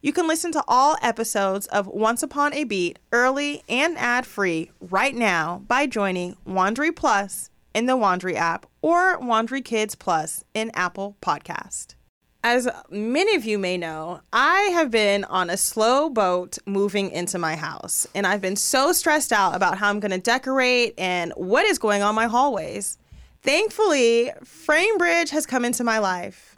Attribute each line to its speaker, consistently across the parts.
Speaker 1: You can listen to all episodes of Once Upon a Beat early and ad free right now by joining Wondery Plus in the Wondery app or Wondery Kids Plus in Apple Podcast. As many of you may know, I have been on a slow boat moving into my house, and I've been so stressed out about how I'm going to decorate and what is going on my hallways. Thankfully, FrameBridge has come into my life.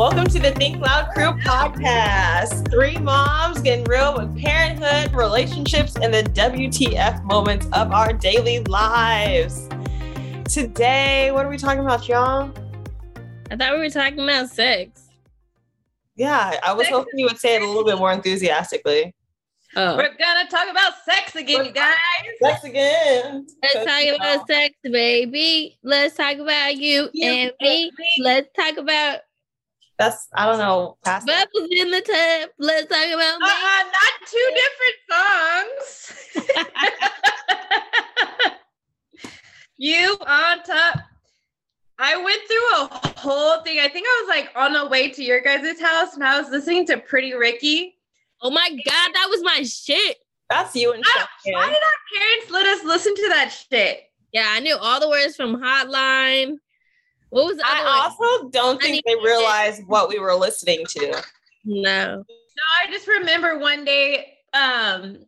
Speaker 1: Welcome to the Think Loud Crew podcast. Three moms getting real with parenthood, relationships, and the WTF moments of our daily lives. Today, what are we talking about, y'all?
Speaker 2: I thought we were talking about sex.
Speaker 1: Yeah, I was hoping you would say it a little bit more enthusiastically.
Speaker 2: Oh.
Speaker 3: We're gonna talk about sex again, you guys.
Speaker 1: Sex again.
Speaker 2: Let's talk about sex, baby. Let's talk about you
Speaker 3: You
Speaker 2: and me. Let's talk about
Speaker 1: That's I don't know. Past that.
Speaker 2: bubbles in the tub. Let's talk about me.
Speaker 3: Uh-uh, not two different songs. you on top. I went through a whole thing. I think I was like on the way to your guys' house and I was listening to Pretty Ricky.
Speaker 2: Oh my god, that was my shit.
Speaker 1: That's you and
Speaker 3: I- Why did our parents let us listen to that shit?
Speaker 2: Yeah, I knew all the words from Hotline. What was the
Speaker 1: I
Speaker 2: one?
Speaker 1: also don't think
Speaker 2: need
Speaker 1: they realized what we were listening to.
Speaker 2: No.
Speaker 3: No, I just remember one day um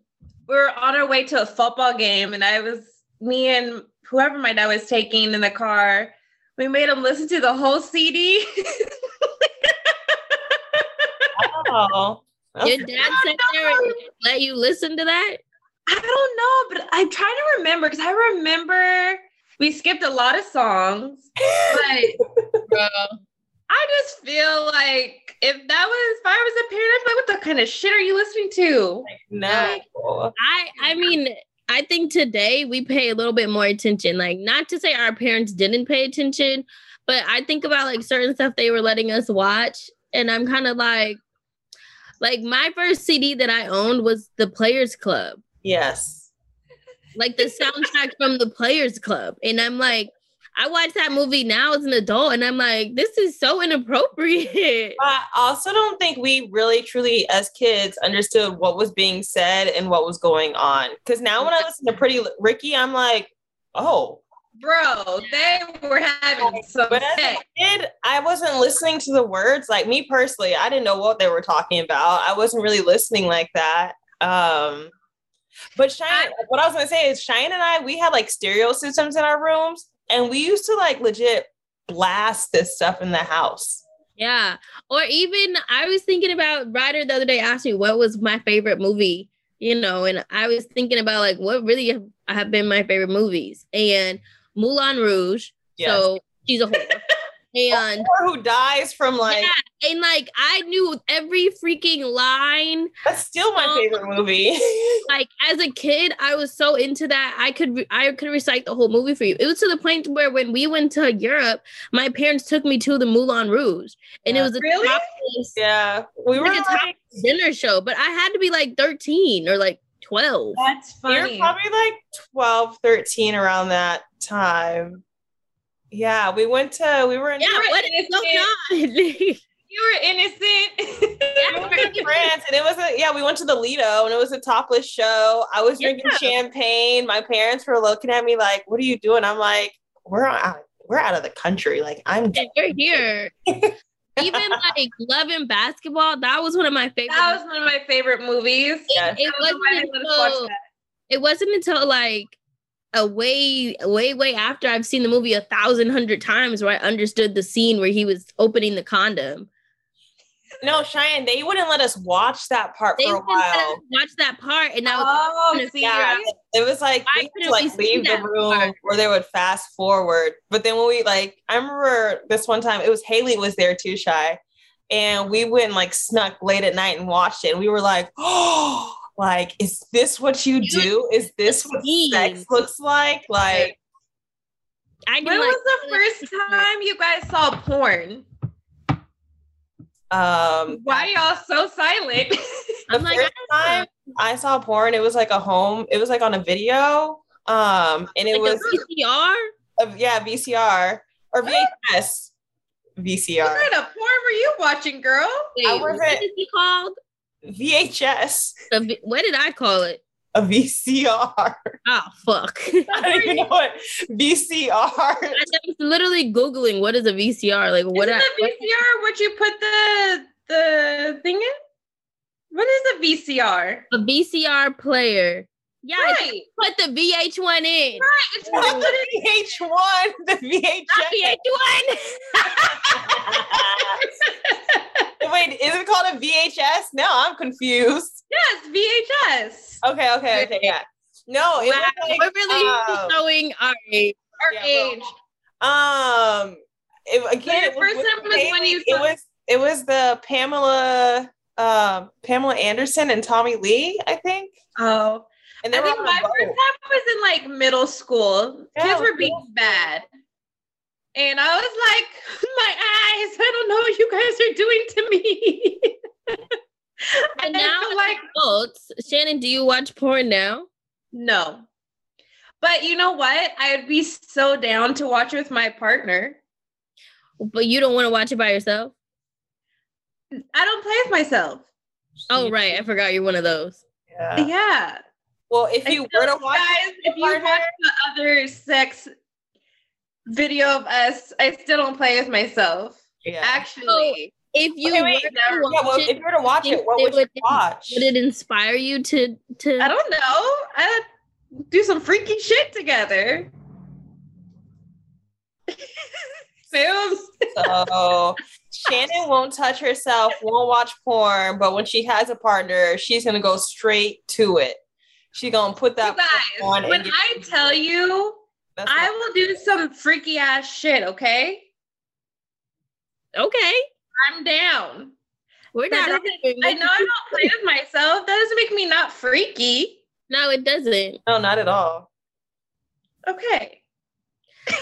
Speaker 3: we were on our way to a football game and I was me and whoever my dad was taking in the car. We made him listen to the whole CD.
Speaker 1: Oh.
Speaker 2: Your dad sat there and let you listen to that?
Speaker 3: I don't know, but I'm trying to remember because I remember we skipped a lot of songs, but
Speaker 2: Bro.
Speaker 3: I just feel like if that was if I was a parent, I'd be like, what the kind of shit are you listening to?
Speaker 1: No.
Speaker 2: I I mean, I think today we pay a little bit more attention. Like, not to say our parents didn't pay attention, but I think about like certain stuff they were letting us watch, and I'm kind of like, like my first CD that I owned was the Players Club,
Speaker 1: Yes.
Speaker 2: Like the soundtrack from the Players Club, and I'm like. I watch that movie now as an adult and I'm like, this is so inappropriate.
Speaker 4: I also don't think we really truly as kids understood what was being said and what was going on. Because now when I listen to Pretty Ricky, I'm like, oh.
Speaker 3: Bro, they were having some
Speaker 4: But as a kid, I wasn't listening to the words. Like me personally, I didn't know what they were talking about. I wasn't really listening like that. Um, but Cheyenne, what I was gonna say is Cheyenne and I, we had like stereo systems in our rooms, and we used to like legit blast this stuff in the house.
Speaker 2: Yeah. Or even I was thinking about Ryder the other day asked me what was my favorite movie, you know, and I was thinking about like what really have, have been my favorite movies. And Moulin Rouge.
Speaker 4: Yes.
Speaker 2: So she's a whore. and
Speaker 4: Or who dies from like
Speaker 2: yeah, and like I knew every freaking line.
Speaker 4: that's still my
Speaker 2: Um,
Speaker 4: favorite movie.
Speaker 2: Like as a kid, I was so into that. I could re- I could recite the whole movie for you. It was to the point where when we went to Europe, my parents took me to the Moulin Rouge, and it was a
Speaker 3: Really?
Speaker 2: topless-
Speaker 4: yeah, we were
Speaker 2: like a
Speaker 4: like,
Speaker 2: dinner show. But I had to be like thirteen or like twelve.
Speaker 3: That's funny.
Speaker 4: You're probably like 12, 13 around that time. Yeah, we went to we were in
Speaker 2: Yeah,
Speaker 3: were
Speaker 2: what is going on?
Speaker 3: you were innocent. Yeah.
Speaker 4: we were in France and it was a yeah, we went to the Lido and it was a topless show. I was drinking
Speaker 2: Yeah.
Speaker 4: champagne. My parents were looking at me like, "What are you doing?" I'm like, "We're out, we're out of the country. Like I'm
Speaker 2: And we're here. Even like Love and Basketball, that was one of my favorite.
Speaker 3: that was one of my favorite movies.
Speaker 4: Yes.
Speaker 2: it,
Speaker 3: I don't know why they
Speaker 2: wasn't
Speaker 3: let us watch
Speaker 2: until, it wasn't until like a way, way, way after I've seen the movie a thousand hundred times where I understood the scene where he was opening the condom.
Speaker 4: no Cheyenne. They wouldn't let us watch that part
Speaker 2: They
Speaker 4: for a
Speaker 2: wouldn't let us
Speaker 4: while.
Speaker 2: watch that part, and I was
Speaker 3: Oh, see,
Speaker 4: Yeah, it was like
Speaker 2: Why
Speaker 4: we like
Speaker 2: we
Speaker 4: leave the room
Speaker 2: part?
Speaker 4: or they would fast forward. But then when we like, I remember this one time it was Haley was there too, shy, and we went and like snuck late at night and watched it. And we were like, oh, like is this what you do? Is this what sex
Speaker 2: Scenes.
Speaker 4: looks like? Like,
Speaker 2: I can
Speaker 3: When
Speaker 2: like,
Speaker 3: was the first time you guys saw porn?
Speaker 4: um,
Speaker 3: Why y'all so silent?
Speaker 4: the
Speaker 2: I'm like,
Speaker 4: first
Speaker 2: I
Speaker 4: time I saw porn, it was like a home. It was like on a video. Um, and it
Speaker 2: like
Speaker 4: was
Speaker 2: a VCR.
Speaker 4: a, yeah VCR or VHS. VCR.
Speaker 3: what kind of porn were you watching, girl?
Speaker 2: Wait,
Speaker 4: I wasn't-
Speaker 2: is it called?
Speaker 4: VHS,
Speaker 2: The v- what did I call it?
Speaker 4: a VCR.
Speaker 2: Oh ah, fuck!
Speaker 4: I don't even know what VCR.
Speaker 2: I was literally googling what is a VCR. Like what?
Speaker 3: Is
Speaker 2: I,
Speaker 3: it VCR? Would you put the the thing in? What is a VCR?
Speaker 2: a VCR player. Yeah,
Speaker 3: Right,
Speaker 2: put the VH1 in.
Speaker 3: right. It's
Speaker 4: Not
Speaker 3: not
Speaker 4: the VH1, the VHS.
Speaker 2: Not VH1.
Speaker 4: Wait, is it called a VHS? No, I'm confused.
Speaker 3: yes, VHS.
Speaker 4: Okay, okay, okay, yeah. No, it
Speaker 2: Wow,
Speaker 4: was like,
Speaker 2: we're really
Speaker 4: um,
Speaker 2: showing our age.
Speaker 3: Our
Speaker 4: Yeah,
Speaker 3: age.
Speaker 4: Um, it, again, it was
Speaker 3: first time was when you
Speaker 4: It was it was the Pamela, um, Pamela Anderson and Tommy Lee, I think.
Speaker 3: Oh,
Speaker 4: And
Speaker 3: I think my
Speaker 4: boat.
Speaker 3: first time was in like middle school.
Speaker 4: Yeah,
Speaker 3: Kids were being
Speaker 4: school.
Speaker 3: bad. And I was like, my eyes, I don't know what you guys are doing to me.
Speaker 2: And
Speaker 3: I
Speaker 2: now
Speaker 3: like
Speaker 2: Adults, Shannon, do you watch porn now?
Speaker 3: no. But you know what? I'd be so down to watch with my partner.
Speaker 2: But you don't want to watch it by yourself?
Speaker 3: I don't play with myself.
Speaker 2: Oh, right. I forgot you're one of those.
Speaker 4: Yeah.
Speaker 3: Yeah.
Speaker 4: Well, if you
Speaker 3: feel
Speaker 4: were to watch
Speaker 3: guys, if you
Speaker 4: partner-
Speaker 3: watch the other sex video of us, I still don't play with myself.
Speaker 4: yeah.
Speaker 3: Actually.
Speaker 2: If you
Speaker 4: Okay, wait,
Speaker 2: were to
Speaker 4: yeah,
Speaker 2: watch
Speaker 4: well,
Speaker 2: it,
Speaker 4: if you were to watch it, what
Speaker 2: they
Speaker 4: would you watch?
Speaker 2: would it inspire you to to
Speaker 3: I don't know. I do some freaky shit together. Films.
Speaker 4: So Shannon won't touch herself, won't watch porn, but when she has a partner, she's gonna go straight to it. She's gonna put that
Speaker 3: guys,
Speaker 4: on
Speaker 3: when I tell you,
Speaker 4: that's
Speaker 3: I will do some freaky ass shit, okay?
Speaker 2: Okay.
Speaker 3: I'm down.
Speaker 2: We're
Speaker 3: That
Speaker 2: not
Speaker 3: I know I don't play with myself. That doesn't make me not freaky.
Speaker 2: No, it doesn't.
Speaker 4: no, not at all.
Speaker 3: Okay.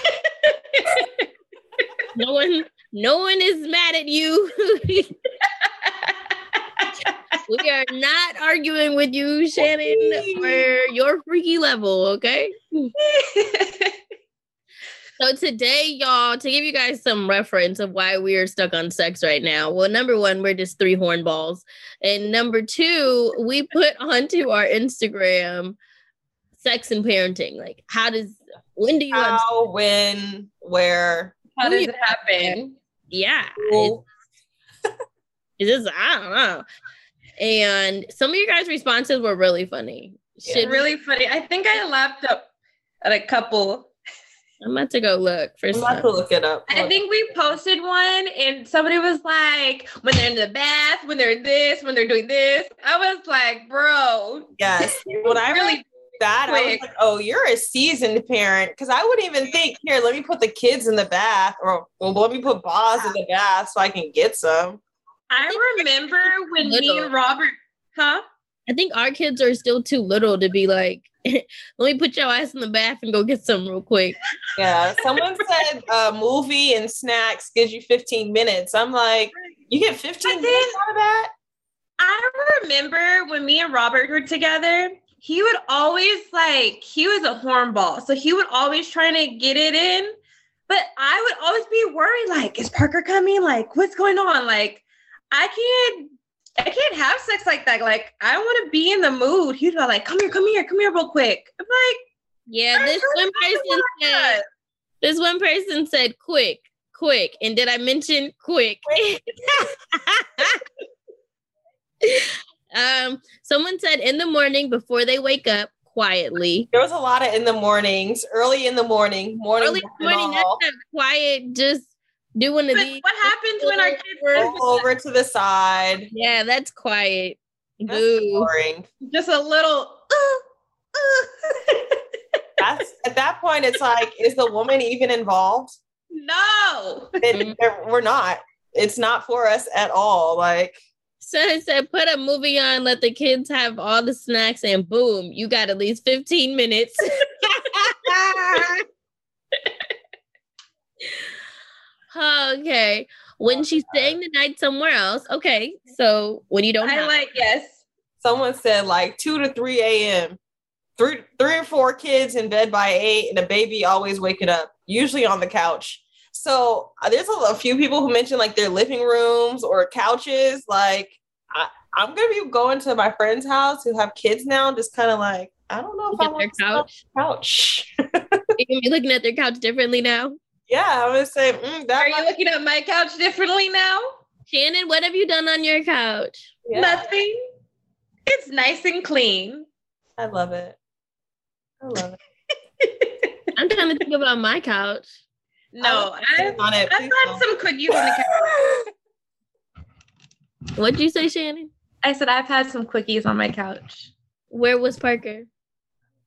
Speaker 2: No one no one is mad at you. we are not arguing with you, Shannon, for your freaky level, okay? So today, y'all, to give you guys some reference of why we are stuck on sex right now. Well, number one, we're just three hornballs, and number two, we put onto our Instagram sex and parenting. Like, how does when do you want?
Speaker 4: How, when, where?
Speaker 3: How does it happen?
Speaker 2: Yeah,
Speaker 4: Who?
Speaker 2: it's just I don't know. And some of you guys' responses were really funny.
Speaker 4: Yeah.
Speaker 3: Really funny. I think I laughed up at a couple.
Speaker 2: I'm about to go look for
Speaker 4: I'm
Speaker 2: some.
Speaker 4: about to look it up.
Speaker 3: I think we posted one and somebody was like, when they're in the bath, when they're this, when they're doing this. I was like, bro,
Speaker 4: Yes. When I
Speaker 3: Really
Speaker 4: really that, I was like, oh, you're a seasoned parent. Cause I wouldn't even think, here, let me put the kids in the bath or well, let me put Boz in the bath so I can get some.
Speaker 3: I remember when me and Robert, huh?
Speaker 2: I think our kids are still too little to be like, let me put your ass in the bath and go get some real quick.
Speaker 4: Yeah. Someone said a movie and snacks gives you 15 minutes. I'm like, you get 15
Speaker 3: But
Speaker 4: minutes out of that?
Speaker 3: I remember when me and Robert were together, he would always like, he was a hornball. So he would always trying to get it in. But I would always be worried, like, is Parker coming? Like, what's going on? Like, I can't, I can't have sex like that. Like, I want to be in the mood. He'd like, come here, come here, come here real quick. I'm like,
Speaker 2: Yeah, this one person said,
Speaker 3: that.
Speaker 2: this one person said, quick, quick. And did I mention quick? um, someone said in the morning before they wake up quietly.
Speaker 4: There was a lot of in the mornings, early in the morning, morning.
Speaker 2: Early morning,
Speaker 4: and
Speaker 2: that's
Speaker 4: all.
Speaker 2: quiet, just doing
Speaker 3: But
Speaker 2: the
Speaker 3: what happens when our kids
Speaker 4: Roll over to the side.
Speaker 2: Yeah, that's quiet.
Speaker 4: That's
Speaker 2: Boo.
Speaker 4: boring.
Speaker 3: just a little, uh, uh.
Speaker 4: That's at that point, it's like, is the woman even involved?
Speaker 3: no.
Speaker 4: It- there- we're not. It's not for us at all. Like,
Speaker 2: So it said, put a movie on, let the kids have all the snacks, and boom, you got at least 15 minutes. okay. When she's staying the night somewhere else. Okay. So when you don't
Speaker 3: I
Speaker 2: have
Speaker 3: like, yes.
Speaker 4: someone said like 2 to 3 a.m. Three, three or four kids in bed by eight, and a baby always waking up, usually on the couch. So uh, there's a, a few people who mentioned like their living rooms or couches. Like, I, I'm gonna be going to my friend's house who have kids now, just kind of like, I don't know if I want
Speaker 2: their couch.
Speaker 4: couch.
Speaker 2: you can be looking at their couch differently now.
Speaker 4: Yeah, I'm gonna say mm, that.
Speaker 3: Are you
Speaker 4: might-
Speaker 3: looking at my couch differently now?
Speaker 2: Shannon, what have you done on your couch?
Speaker 4: yeah,
Speaker 3: Nothing. It's nice and clean.
Speaker 4: I love it. I love it.
Speaker 2: I'm trying to think about my couch.
Speaker 3: No, I've,
Speaker 4: on it.
Speaker 3: I've
Speaker 4: please
Speaker 3: had
Speaker 4: don't.
Speaker 3: some cookies on the couch.
Speaker 2: What'd you say, Shannon?
Speaker 3: I said I've had some quickies on my couch
Speaker 2: Where was Parker?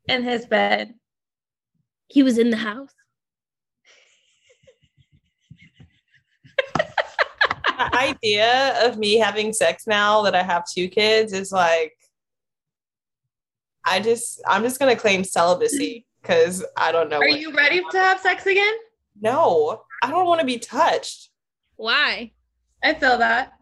Speaker 3: in his bed.
Speaker 2: He was in the house.
Speaker 4: The idea of me having sex now that I have two kids is like, I just, I'm just gonna claim celibacy because I don't know.
Speaker 3: Are you ready to have sex again?
Speaker 4: No, I don't want to be touched.
Speaker 2: Why?
Speaker 3: I feel that.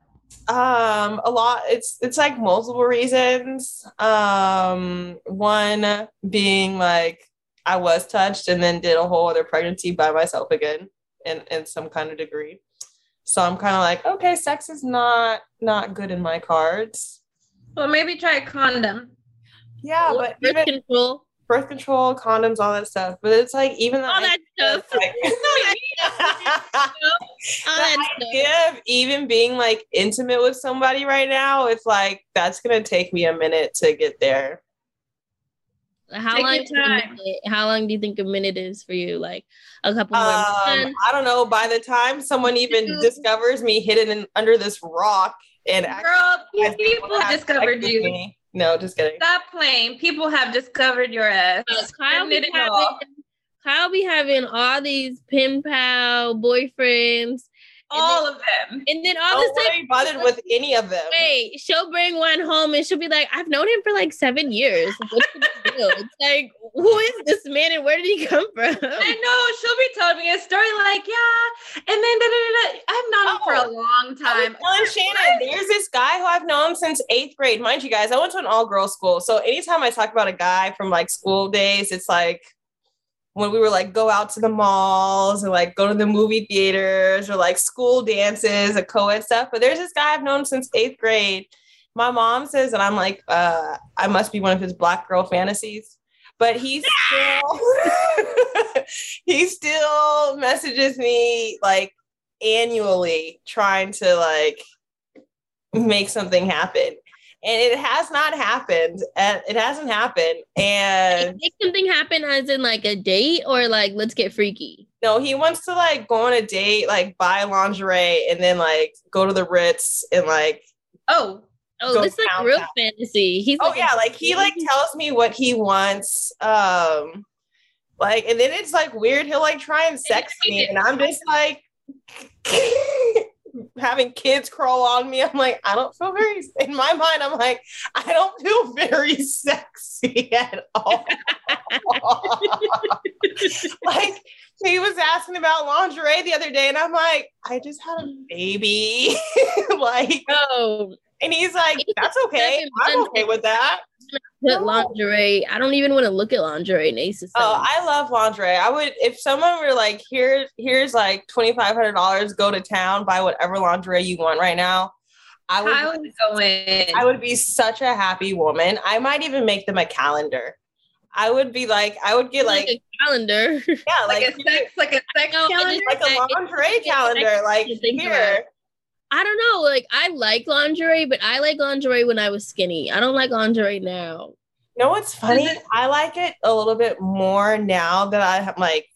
Speaker 4: Um, a lot. It's it's like multiple reasons. Um, one being like I was touched and then did a whole other pregnancy by myself again, in in some kind of degree. So I'm kind of like, okay, sex is not not good in my cards.
Speaker 3: Well, maybe try a condom.
Speaker 4: Yeah, but
Speaker 2: Birth control.
Speaker 4: birth control, condoms, all that stuff. But it's like even
Speaker 2: All that stuff.
Speaker 4: like-
Speaker 2: All that stuff.
Speaker 4: of even being like intimate with somebody right now, it's like that's gonna take me a minute to get there.
Speaker 2: How
Speaker 3: Take
Speaker 2: long?
Speaker 3: your time.
Speaker 2: How long do you think a minute is for you? Like a couple more
Speaker 4: Um,
Speaker 2: months?
Speaker 4: I don't know. By the time someone even
Speaker 2: Two.
Speaker 4: discovers me hidden in, under this rock, and
Speaker 3: Girl, people
Speaker 4: have
Speaker 3: discovered you.
Speaker 4: me- no, just kidding.
Speaker 3: Stop playing. People have discovered your ass.
Speaker 2: Uh, Kyle, be having,
Speaker 3: all.
Speaker 2: Kyle be having all these pen pal boyfriends,
Speaker 3: All of them.
Speaker 2: and then all
Speaker 4: Don't
Speaker 2: of a sudden,
Speaker 4: worry bothered with any of them.
Speaker 2: wait, she'll bring one home, and she'll be like, "I've known him for like seven years. What's the big deal?" It's like, who is this man, and where did he come from?
Speaker 3: I know she'll be telling me a story like, yeah, and then da, da, da. I've known him for a
Speaker 4: Oh,
Speaker 3: long time.
Speaker 4: telling Shannon, there's this guy who I've known since eighth grade. Mind you guys, I went to an all girls school. So anytime I talk about a guy from like school days, it's like when we were like go out to the malls and like go to the movie theaters or like school dances and co-ed stuff. But there's this guy I've known since eighth grade. My mom says that I'm like, uh, I must be one of his black girl fantasies. But he still he still messages me like annually trying to like make something happen and it has not happened and it hasn't happened and
Speaker 2: make something happen as in like a date or like let's get freaky?
Speaker 4: No he wants to like go on a date like buy lingerie and then like go to the ritz and like
Speaker 3: oh
Speaker 2: oh this is like real fantasy. He's
Speaker 4: oh
Speaker 2: like
Speaker 4: yeah like he like tells me what he wants um like and then it's like weird. He'll like try and sex me and i'm just like having kids crawl on me. I'm like, I don't feel very, in my mind, I'm like, I don't feel very sexy at all. like, he was asking about lingerie the other day, and I'm like, I just had a baby. like,
Speaker 2: oh.
Speaker 4: And he's like, that's okay. I'm okay with that
Speaker 2: put lingerie. I don't even want to look at lingerie in Aces.
Speaker 4: Oh, I love lingerie. I would if someone were like, here, here's like twenty five hundred dollars. Go to town, buy whatever lingerie you want right now.
Speaker 3: I would, I would go in.
Speaker 4: I would be such a happy woman. I might even make them a calendar. I would be like, I would get like,
Speaker 2: like a calendar.
Speaker 4: Yeah,
Speaker 3: like, like a sex, like a sex calendar,
Speaker 4: like a lingerie calendar. Like here,
Speaker 2: I don't know. Like I like lingerie, but I like lingerie when I was skinny. I don't like lingerie now.
Speaker 4: You know what's funny? I like it a little bit more now that I have like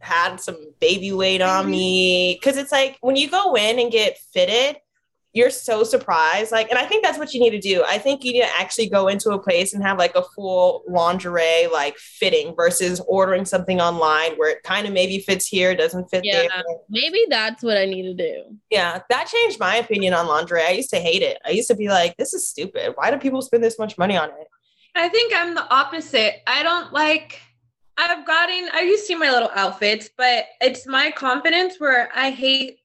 Speaker 4: had some baby weight on mm-hmm. me. Cause it's like when you go in and get fitted, you're so surprised. Like, and I think that's what you need to do. I think you need to actually go into a place and have like a full lingerie like fitting versus ordering something online where it kind of maybe fits here, doesn't fit yeah, there.
Speaker 2: Maybe that's what I need to do.
Speaker 4: Yeah, that changed my opinion on lingerie. I used to hate it. I used to be like, this is stupid. Why do people spend this much money on it?
Speaker 3: I think I'm the opposite. I don't like I've gotten I used to see my little outfits, but it's my confidence where I hate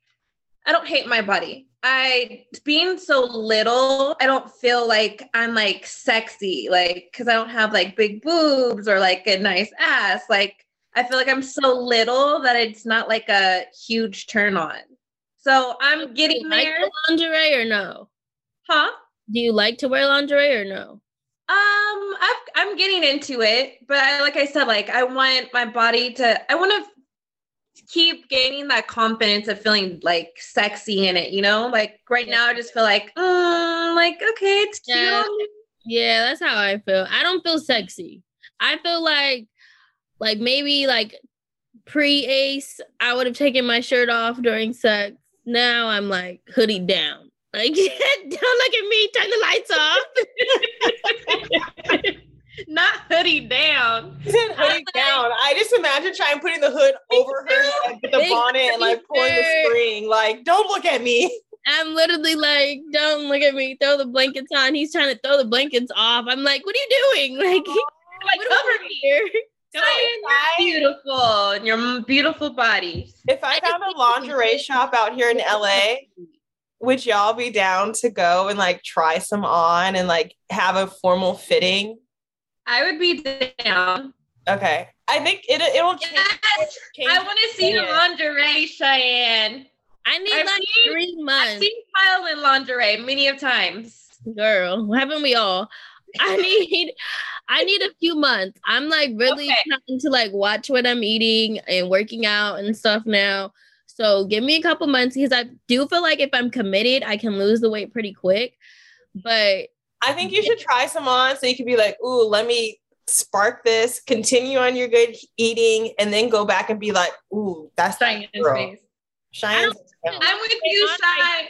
Speaker 3: I don't hate my body. I being so little, I don't feel like I'm like sexy, like because I don't have like big boobs or like a nice ass. Like I feel like I'm so little that it's not like a huge turn on. So I'm getting
Speaker 2: like
Speaker 3: there.
Speaker 2: lingerie or no?
Speaker 3: Huh?
Speaker 2: Do you like to wear lingerie or no?
Speaker 3: Um, i am getting into it, but I, like I said, like I want my body to. I want to keep gaining that confidence of feeling like sexy in it, you know? Like right now I just feel like, um, like, okay, it's cute.
Speaker 2: Yeah. yeah, that's how I feel. I don't feel sexy. I feel like like maybe like pre-ace, I would have taken my shirt off during sex. Now I'm like hoodie down. Like, don't look at me, turn the lights
Speaker 3: off. Not hoodie down.
Speaker 4: said hoodie down. I just imagine trying putting the hood over her head with the bonnet and like pulling the string. Like, don't look at me.
Speaker 2: I'm literally like, don't look at me. Throw the blankets on. He's trying to throw the blankets off. I'm like, what are you doing? Like,
Speaker 3: like cover me here. you're beautiful and your beautiful body.
Speaker 4: If I, I found a lingerie shop out here in LA, would y'all be down to go and like try some on and like have a formal fitting?
Speaker 3: I would be down.
Speaker 4: Okay. I think it it will change.
Speaker 3: Yes, change I want to see the lingerie, Cheyenne.
Speaker 2: I need I've like seen, three months.
Speaker 3: I've seen Kyle in lingerie many of times.
Speaker 2: Girl, haven't we all? I need I need a few months. I'm like really okay. trying to like watch what I'm eating and working out and stuff now. So give me a couple months because I do feel like if I'm committed, I can lose the weight pretty quick. But
Speaker 4: I think you should try some on so you can be like, ooh, let me spark this, continue on your good eating, and then go back and be like, ooh, that's
Speaker 3: shine in face.
Speaker 4: Shine.
Speaker 3: I'm with you, Shine.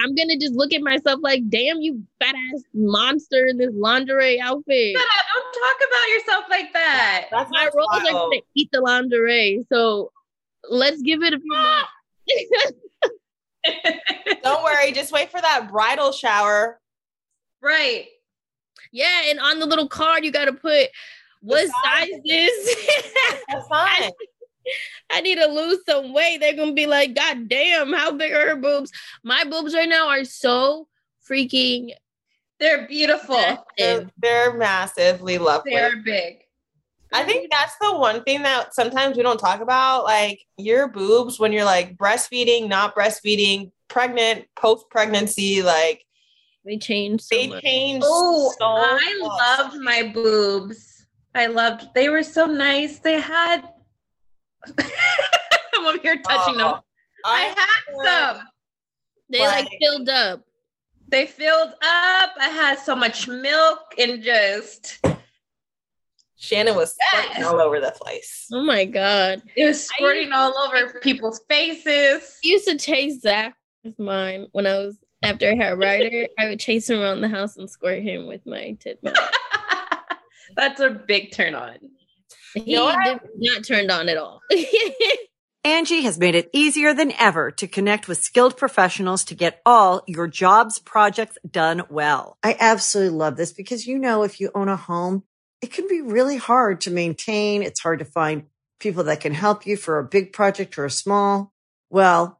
Speaker 2: I'm gonna just look at myself like, damn, you fat ass monster in this lingerie outfit.
Speaker 3: Shut up! Don't talk about yourself like that.
Speaker 2: That's my roles are gonna eat the lingerie, so let's give it a few months.
Speaker 4: Don't worry, just wait for that bridal shower
Speaker 3: Right.
Speaker 2: Yeah, and on the little card you got to put what size this.
Speaker 4: That's fine.
Speaker 2: I need to lose some weight. They're gonna be like, God damn, how big are her boobs? My boobs right now are so freaking.
Speaker 3: They're beautiful.
Speaker 4: They're, they're massively lovely.
Speaker 3: They're big.
Speaker 4: I think that's the one thing that sometimes we don't talk about. Like your boobs when you're like breastfeeding, not breastfeeding, pregnant, post pregnancy, like
Speaker 2: they change. So
Speaker 4: they
Speaker 2: much.
Speaker 4: change.
Speaker 3: Oh,
Speaker 4: so
Speaker 3: I
Speaker 4: much.
Speaker 3: loved my boobs. I loved. They were so nice. They had. I'm over here touching them.
Speaker 4: Oh,
Speaker 3: I had some.
Speaker 2: They like
Speaker 4: Like-
Speaker 2: filled up.
Speaker 3: They filled up. I had so much milk and just
Speaker 4: Shannon was
Speaker 3: Yes.
Speaker 4: squirting all over the place.
Speaker 2: Oh my god!
Speaker 3: it was squirting all over people's faces.
Speaker 2: I used to chase Zach with mine when I was after I had Ryder. I would chase him around the house and squirt him with my tit.
Speaker 3: That's a big turn on.
Speaker 2: He
Speaker 4: know what?
Speaker 2: did not turned on at all.
Speaker 5: Angi has made it easier than ever to connect with skilled professionals to get all your jobs projects done well. I absolutely love this because, you know, if you own a home, it can be really hard to maintain. It's hard to find people that can help you for a big project or a small. Well,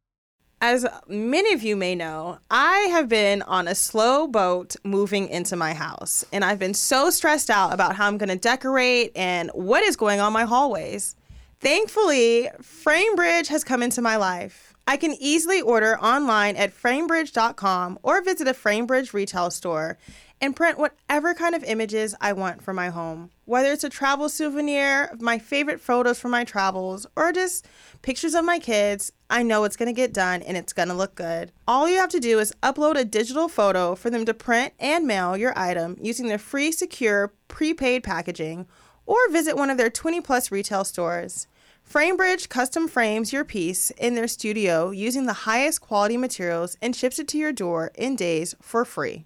Speaker 1: As many of you may know, I have been on a slow boat moving into my house, and I've been so stressed out about how I'm going to decorate and what is going on my hallways. Thankfully, FrameBridge has come into my life. I can easily order online at framebridge.com or visit a FrameBridge retail store and print whatever kind of images I want for my home. Whether it's a travel souvenir, of my favorite photos from my travels, or just pictures of my kids, I know it's gonna get done and it's gonna look good. All you have to do is upload a digital photo for them to print and mail your item using their free, secure, prepaid packaging, or visit one of their 20 plus retail stores. FrameBridge custom frames your piece in their studio using the highest quality materials and ships it to your door in days for free.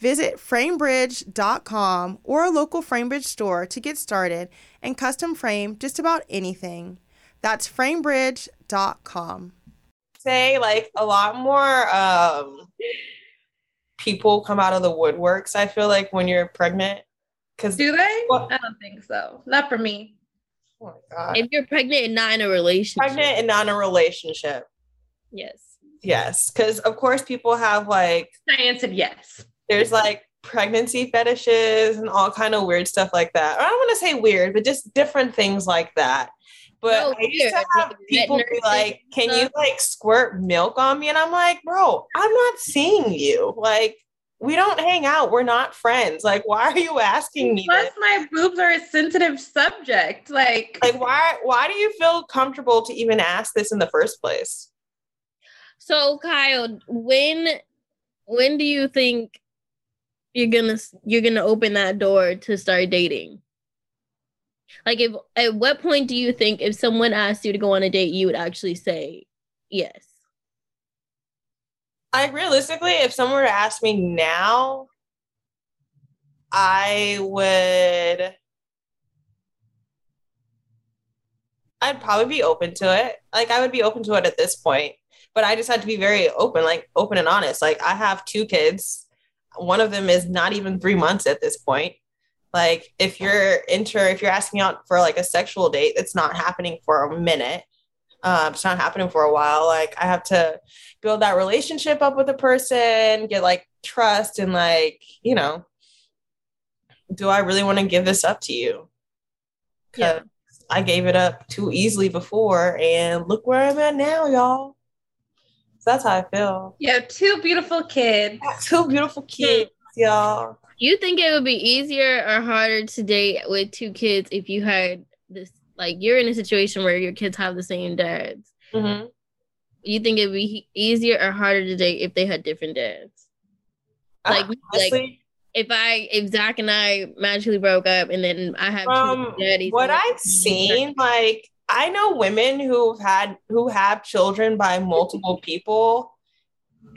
Speaker 1: Visit framebridge.com or a local FrameBridge store to get started and custom frame just about anything. That's framebridge.com.
Speaker 4: Say like a lot more um people come out of the woodworks. I feel like when you're pregnant, because
Speaker 3: Do they?
Speaker 4: Well-
Speaker 3: I don't think so. Not for me.
Speaker 4: oh my god,
Speaker 2: if you're pregnant and not in a relationship,
Speaker 4: pregnant and not in a relationship.
Speaker 2: yes.
Speaker 4: Yes, because of course people have like
Speaker 3: I answered yes.
Speaker 4: There's like pregnancy fetishes and all kind of weird stuff like that. Or I don't want to say weird, but just different things like that. But
Speaker 2: No,
Speaker 4: I used to have
Speaker 2: Like
Speaker 4: people be like, "Can you like squirt milk on me?" And I'm like, "Bro, I'm not seeing you. Like, we don't hang out. We're not friends. Like, why are you asking me
Speaker 3: Plus,
Speaker 4: this?
Speaker 3: my boobs are a sensitive subject. Like,
Speaker 4: Like, why? Why do you feel comfortable to even ask this in the first place?"
Speaker 2: So Kyle, when when do you think you're gonna you're gonna open that door to start dating? Like, if at what point do you think if someone asked you to go on a date, you would actually say yes?
Speaker 4: Like realistically, if someone were to ask me now, I would. I'd probably be open to it. Like I would be open to it at this point, but I just had to be very open, like open and honest. Like I have two kids. One of them is not even three months at this point. Like if you're inter, if you're asking out for like a sexual date, it's not happening for a minute. Um, it's not happening for a while. Like I have to build that relationship up with a person, get like trust and like, you know, do I really want to give this up to you? Because I gave it up too easily before, and look where I'm at now, y'all. So that's how I feel.
Speaker 3: You have two beautiful kids.
Speaker 4: Two beautiful kids, y'all.
Speaker 2: You think it would be easier or harder to date with two kids if you had this like you're in a situation where your kids have the same dads?
Speaker 4: Mm-hmm.
Speaker 2: You think it'd be easier or harder to date if they had different dads? Like, like
Speaker 4: Honestly,
Speaker 2: if I if Zach and I magically broke up and then I have
Speaker 4: from
Speaker 2: two daddies.
Speaker 4: what I've seen, like I know women who've had who have children by multiple people,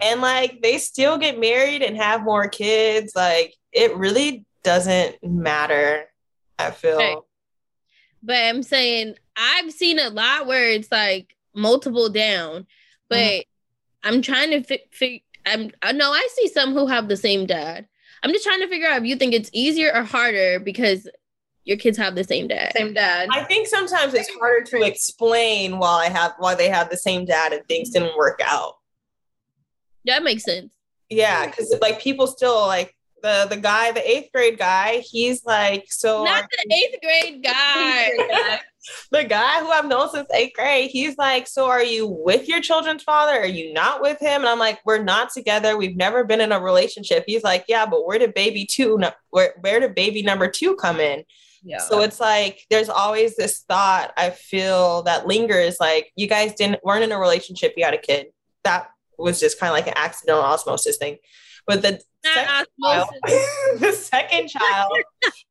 Speaker 4: and like they still get married and have more kids. Like it really doesn't matter. I feel.
Speaker 2: Right. but I'm saying I've seen a lot where it's like multiple down, but
Speaker 4: Mhm.
Speaker 2: I'm trying to fi- fi- I'm I know I see some who have the same dad. I'm just trying to figure out if you think it's easier or harder because your kids have the same dad.
Speaker 3: Same dad.
Speaker 4: I think sometimes it's harder to explain why I have why they have the same dad and things didn't work out.
Speaker 2: That makes sense.
Speaker 4: Yeah, because like people still like the the guy, the eighth grade guy, he's like so
Speaker 2: Not the eighth grade guy.
Speaker 4: the guy who I've known since eighth grade, he's like, So are you with your children's father? Are you not with him? And I'm like, We're not together. We've never been in a relationship. He's like, Yeah, but where did baby two where where did baby number two come in?
Speaker 2: Yeah.
Speaker 4: So it's like there's always this thought I feel that lingers like you guys didn't weren't in a relationship, you had a kid. That was just kind of like an accidental osmosis thing. But the second child, the second child,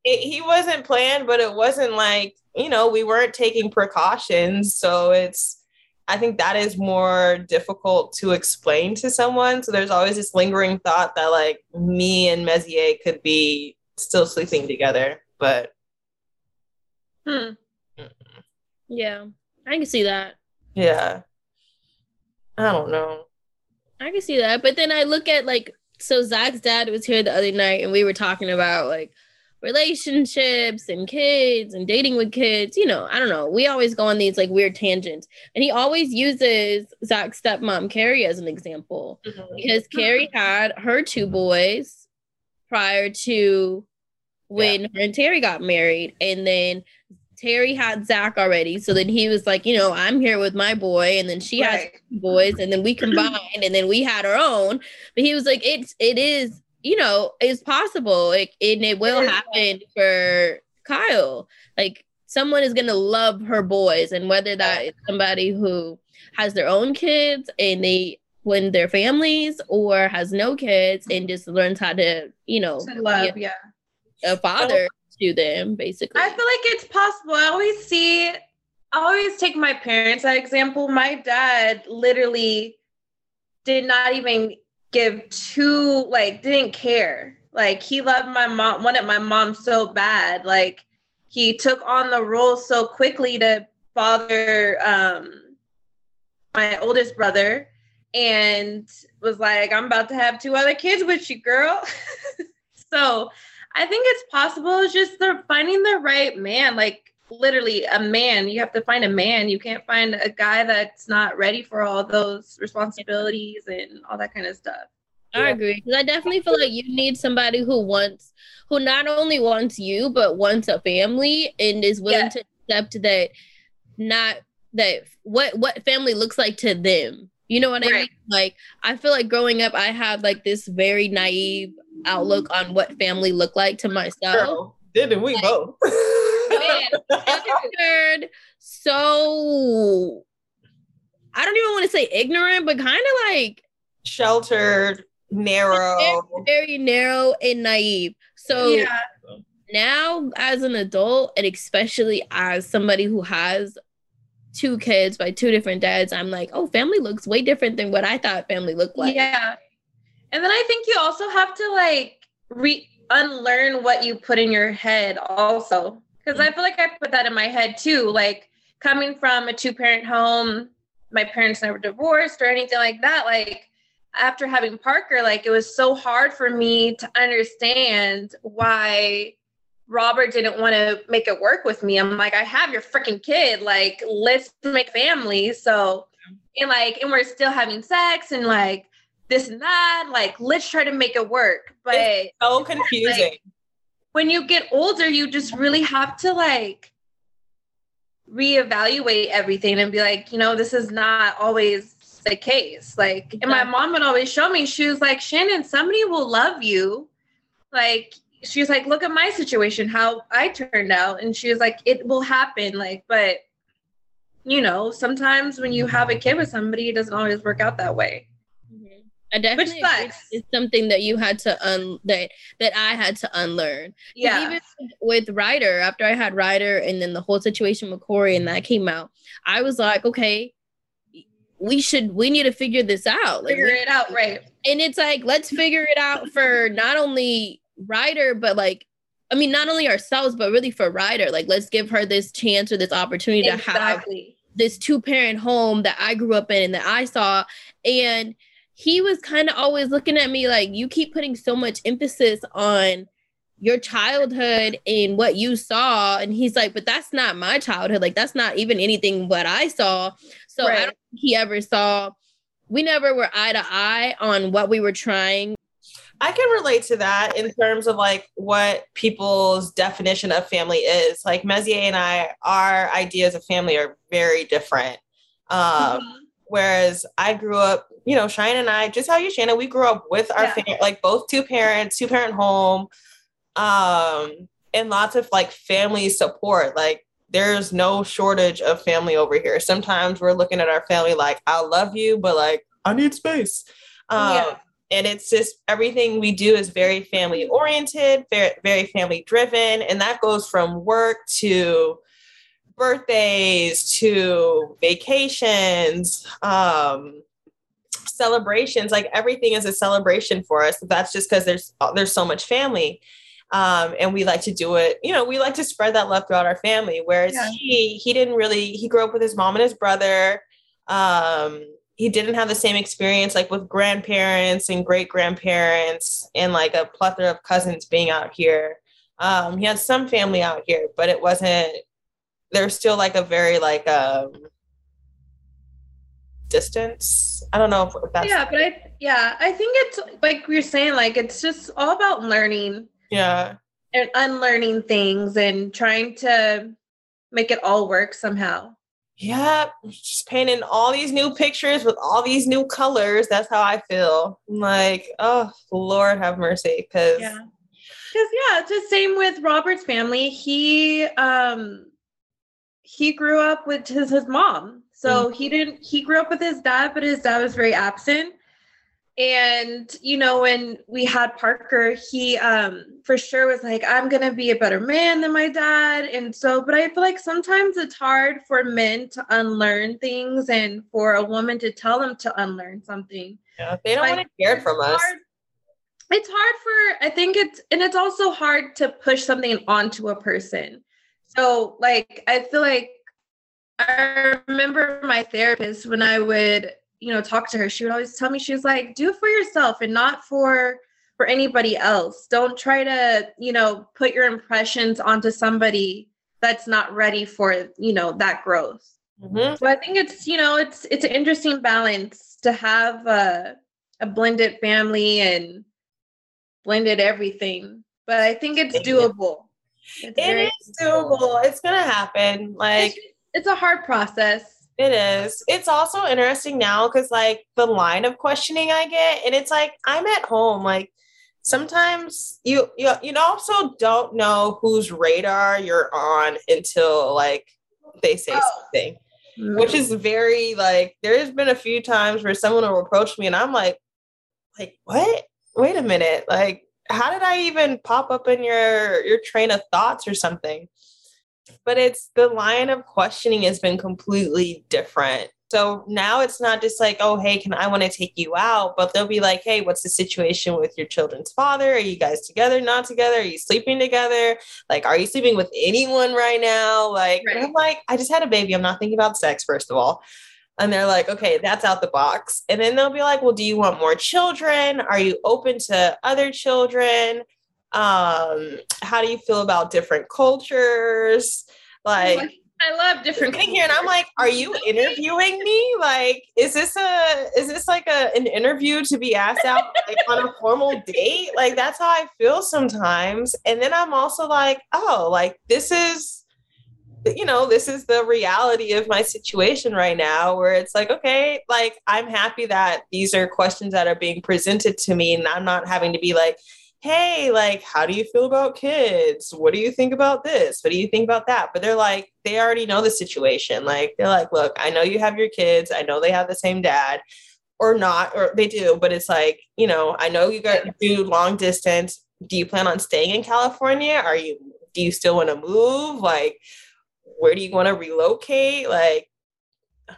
Speaker 4: it, he wasn't planned, but it wasn't like, you know, we weren't taking precautions. So it's, I think that is more difficult to explain to someone. So there's always this lingering thought that like me and Mezier could be still sleeping together. But
Speaker 3: Hmm.
Speaker 2: yeah. I can see that.
Speaker 4: yeah, I don't know.
Speaker 2: I can see that. But then I look at like so Zach's dad was here the other night and we were talking about like relationships and kids and dating with kids. You know, I don't know. We always go on these like weird tangents. And he always uses Zach's stepmom, Carrie, as an example. Because Carrie had her two boys prior to when her and Terry got married. And then Terry had Zach already. So then he was like, you know, I'm here with my boy, and then she has
Speaker 3: Right.
Speaker 2: two boys, and then we combined, and then we had our own. But he was like, it's it is, you know, it's possible. Like and it will happen for Kyle. Like someone is gonna love her boys, and whether that is somebody who has their own kids and they when their families or has no kids and just learns how to, you know,
Speaker 3: To love, yeah.
Speaker 2: A father to them, basically.
Speaker 3: I feel like it's possible. I always see, I always take my parents as example. My dad literally did not even give two, like, didn't care. Like, he loved my mom, wanted my mom so bad. Like, he took on the role so quickly to father um, my oldest brother and was like, I'm about to have two other kids with you, girl. so I think it's possible. It's just they're finding the right man, like literally a man. You have to find a man. You can't find a guy that's not ready for all those responsibilities and all that kind of stuff.
Speaker 2: I agree. 'Cause I definitely feel like you need somebody who wants, who not only wants you, but wants a family and is willing
Speaker 3: Yeah.
Speaker 2: to accept that not that what what family looks like to them. You know what I mean? Like I feel like growing up, I had like this very naive outlook on what family looked like to myself.
Speaker 4: Girl, didn't we both?
Speaker 2: Man, so I don't even want to say ignorant, but kind of like
Speaker 4: Sheltered, narrow.
Speaker 2: very, very narrow and naive. So
Speaker 3: yeah.
Speaker 2: now as an adult and especially as somebody who has two kids by two different dads i'm like oh family looks way different than what i thought family looked like
Speaker 3: yeah. And then I think you also have to like re unlearn what you put in your head also. Because I feel like I put that in my head too. Like, coming from a two parent home, my parents never divorced or anything like that. Like after having Parker, like it was so hard for me to understand why Robert didn't want to make it work with me. I'm like, I have your freaking kid. Like, let's make family. So, and like, and we're still having sex and like this and that. Like, let's try to make it work. But
Speaker 4: it's so confusing.
Speaker 3: Like, when you get older, you just really have to like reevaluate everything and be like, you know, this is not always the case. Like, and my mom would always show me, she was like, Shannon, somebody will love you. Like, she was like, look at my situation, how I turned out. And she was like, it will happen. Like, but you know, sometimes when you have a kid with somebody, it doesn't always work out that way.
Speaker 2: I definitely Which sucks. It's something that you had to un that that I had to unlearn.
Speaker 3: Yeah.
Speaker 2: Even with Ryder, after I had Ryder and then the whole situation with Corey and that came out, I was like, okay, we should we need to figure this out.
Speaker 3: Like, figure we, it out, right.
Speaker 2: And it's like, let's figure it out for not only Ryder, but like I mean, not only ourselves, but really for Ryder. Like, let's give her this chance or this opportunity exactly. to have this two parent home that I grew up in and that I saw. And he was kind of always looking at me like you keep putting so much emphasis on your childhood and what you saw. And he's like but that's not my childhood. Like that's not even anything what i saw. So right. i don't think he ever saw we never were eye to eye on what we were trying.
Speaker 4: I can relate to that in terms of like what people's definition of family is. Like mezier and i our ideas of family are very different. Um, mm-hmm. whereas i grew up you know, Cheyenne and I, just how you, Shannon, we grew up with our yeah. family, like both two parents, two parent home, um, and lots of like family support. Like there's no shortage of family over here. Sometimes we're looking at our family like, I love you, but like, I need space. Um, yeah. And it's just everything we do is very family oriented, very, very family driven. And that goes from work to birthdays to vacations. Um, celebrations like everything is a celebration for us that's just because there's there's so much family um, and we like to do it you know we like to spread that love throughout our family whereas yeah. he he didn't really he grew up with his mom and his brother um, he didn't have the same experience like with grandparents and great grandparents and like a plethora of cousins being out here um, he had some family out here but it wasn't there's still like a very like um distance. I don't know if that's
Speaker 3: yeah, but I yeah, I think it's like you're saying, like it's just all about learning.
Speaker 4: Yeah.
Speaker 3: And unlearning things and trying to make it all work somehow.
Speaker 4: Yeah, just painting all these new pictures with all these new colors. That's how I feel. I'm like, oh Lord have mercy. Cause
Speaker 3: yeah. Cause yeah, it's the same with Robert's family. He um he grew up with his his mom so mm-hmm. he didn't, he grew up with his dad, but his dad was very absent. And, you know, when we had Parker, he um for sure was like, I'm gonna be a better man than my dad. And so, but I feel like sometimes it's hard for men to unlearn things and for a woman to tell them to unlearn something.
Speaker 4: Yeah, they don't like, want to hear it from us.
Speaker 3: Hard, it's hard for I think it's and it's also hard to push something onto a person. So like I feel like I remember my therapist when I would, you know, talk to her, she would always tell me, she was like, do it for yourself and not for for anybody else. Don't try to, you know, put your impressions onto somebody that's not ready for, you know, that growth. Mm-hmm. So I think it's, you know, it's it's an interesting balance to have a a blended family and blended everything. But I think it's doable.
Speaker 4: It's it is doable. It's gonna happen. Like it's,
Speaker 3: it's a hard process.
Speaker 4: It is. It's also interesting now because like the line of questioning I get, and it's like I'm at home. Like sometimes you you you also don't know whose radar you're on until like they say oh. something. Mm-hmm. Which is very like there's been a few times where someone will approach me and I'm like, like, what? Wait a minute. Like, how did I even pop up in your your train of thoughts or something? But it's the line of questioning has been completely different So now it's not just like, oh, hey, can I want to take you out? But they'll be like, hey, what's the situation with your children's father? Are you guys together, not together? Are you sleeping together? Like, are you sleeping with anyone right now? Like,
Speaker 3: Right.
Speaker 4: I'm like, I just had a baby. I'm not thinking about sex, first of all. And they're like, okay, that's out the box. And then they'll be like, well, do you want more children? Are you open to other children? Um, how do you feel about different cultures? Like,
Speaker 3: I love different.
Speaker 4: sitting here and I'm like, are you interviewing me? Like, is this a is this like a an interview to be asked out like, on a formal date? Like that's how I feel sometimes. And then I'm also like, oh, like this is you know, this is the reality of my situation right now where it's like, okay, like I'm happy that these are questions that are being presented to me and I'm not having to be like, hey, like, how do you feel about kids? What do you think about this? What do you think about that? But they're like, they already know the situation. Like, they're like, look, I know you have your kids. I know they have the same dad or not, or they do, but it's like, you know, I know you got do long distance. Do you plan on staying in California? Are you, do you still want to move? Like, where do you want to relocate? Like,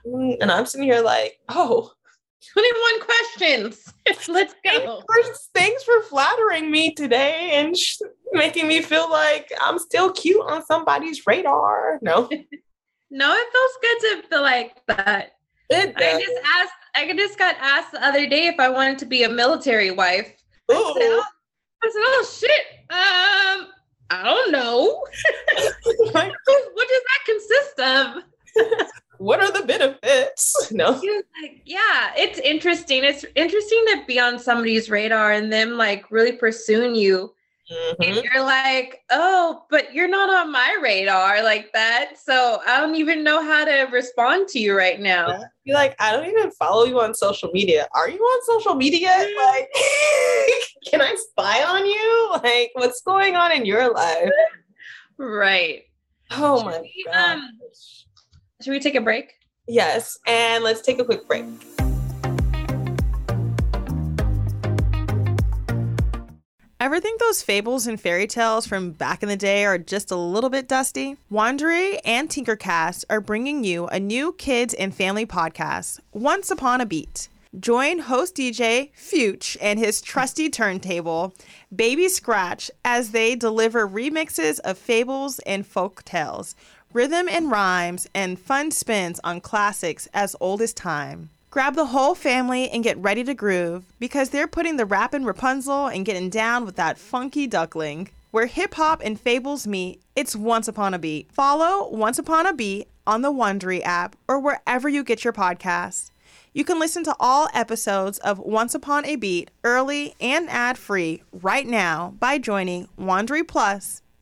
Speaker 4: and I'm sitting here like, oh,
Speaker 3: 21 questions. Let's
Speaker 4: Thanks
Speaker 3: go.
Speaker 4: for, thanks for flattering me today and sh- making me feel like I'm still cute on somebody's radar. No,
Speaker 3: No, it feels good to feel like that.
Speaker 4: it
Speaker 3: I just asked, I just got asked the other day if I wanted to be a military wife. I said,
Speaker 4: Ooh.
Speaker 3: oh, I said, oh shit. Um, I don't know. What does that consist of?
Speaker 4: what are the benefits? No.
Speaker 3: Like, yeah, it's interesting. It's interesting to be on somebody's radar and them like really pursuing you.
Speaker 4: Mhm.
Speaker 3: And you're like, oh, but you're not on my radar like that. So I don't even know how to respond to you right now.
Speaker 4: You're like, I don't even follow you on social media. Are you on social media? Like, can I spy on you? Like, what's going on in your life?
Speaker 3: Right.
Speaker 4: Oh my
Speaker 3: we,
Speaker 4: god.
Speaker 3: um, Should we take a break?
Speaker 4: yes, and let's take a quick break.
Speaker 1: Ever think those fables and fairy tales from back in the day are just a little bit dusty? Wondery and Tinkercast are bringing you a new kids and family podcast, Once Upon a Beat. Join host DJ Fuchs and his trusty turntable, Baby Scratch, as they deliver remixes of fables and folk tales, rhythm and rhymes, and fun spins on classics as old as time. Grab the whole family and get ready to groove because they're putting the rappin' Rapunzel and getting down with that funky duckling. Where hip hop and fables meet, it's Once Upon a Beat. Follow Once Upon a Beat on the Wondery app or wherever you get your podcasts. You can listen to all episodes of Once Upon a Beat early and ad free right now by joining Wondery Plus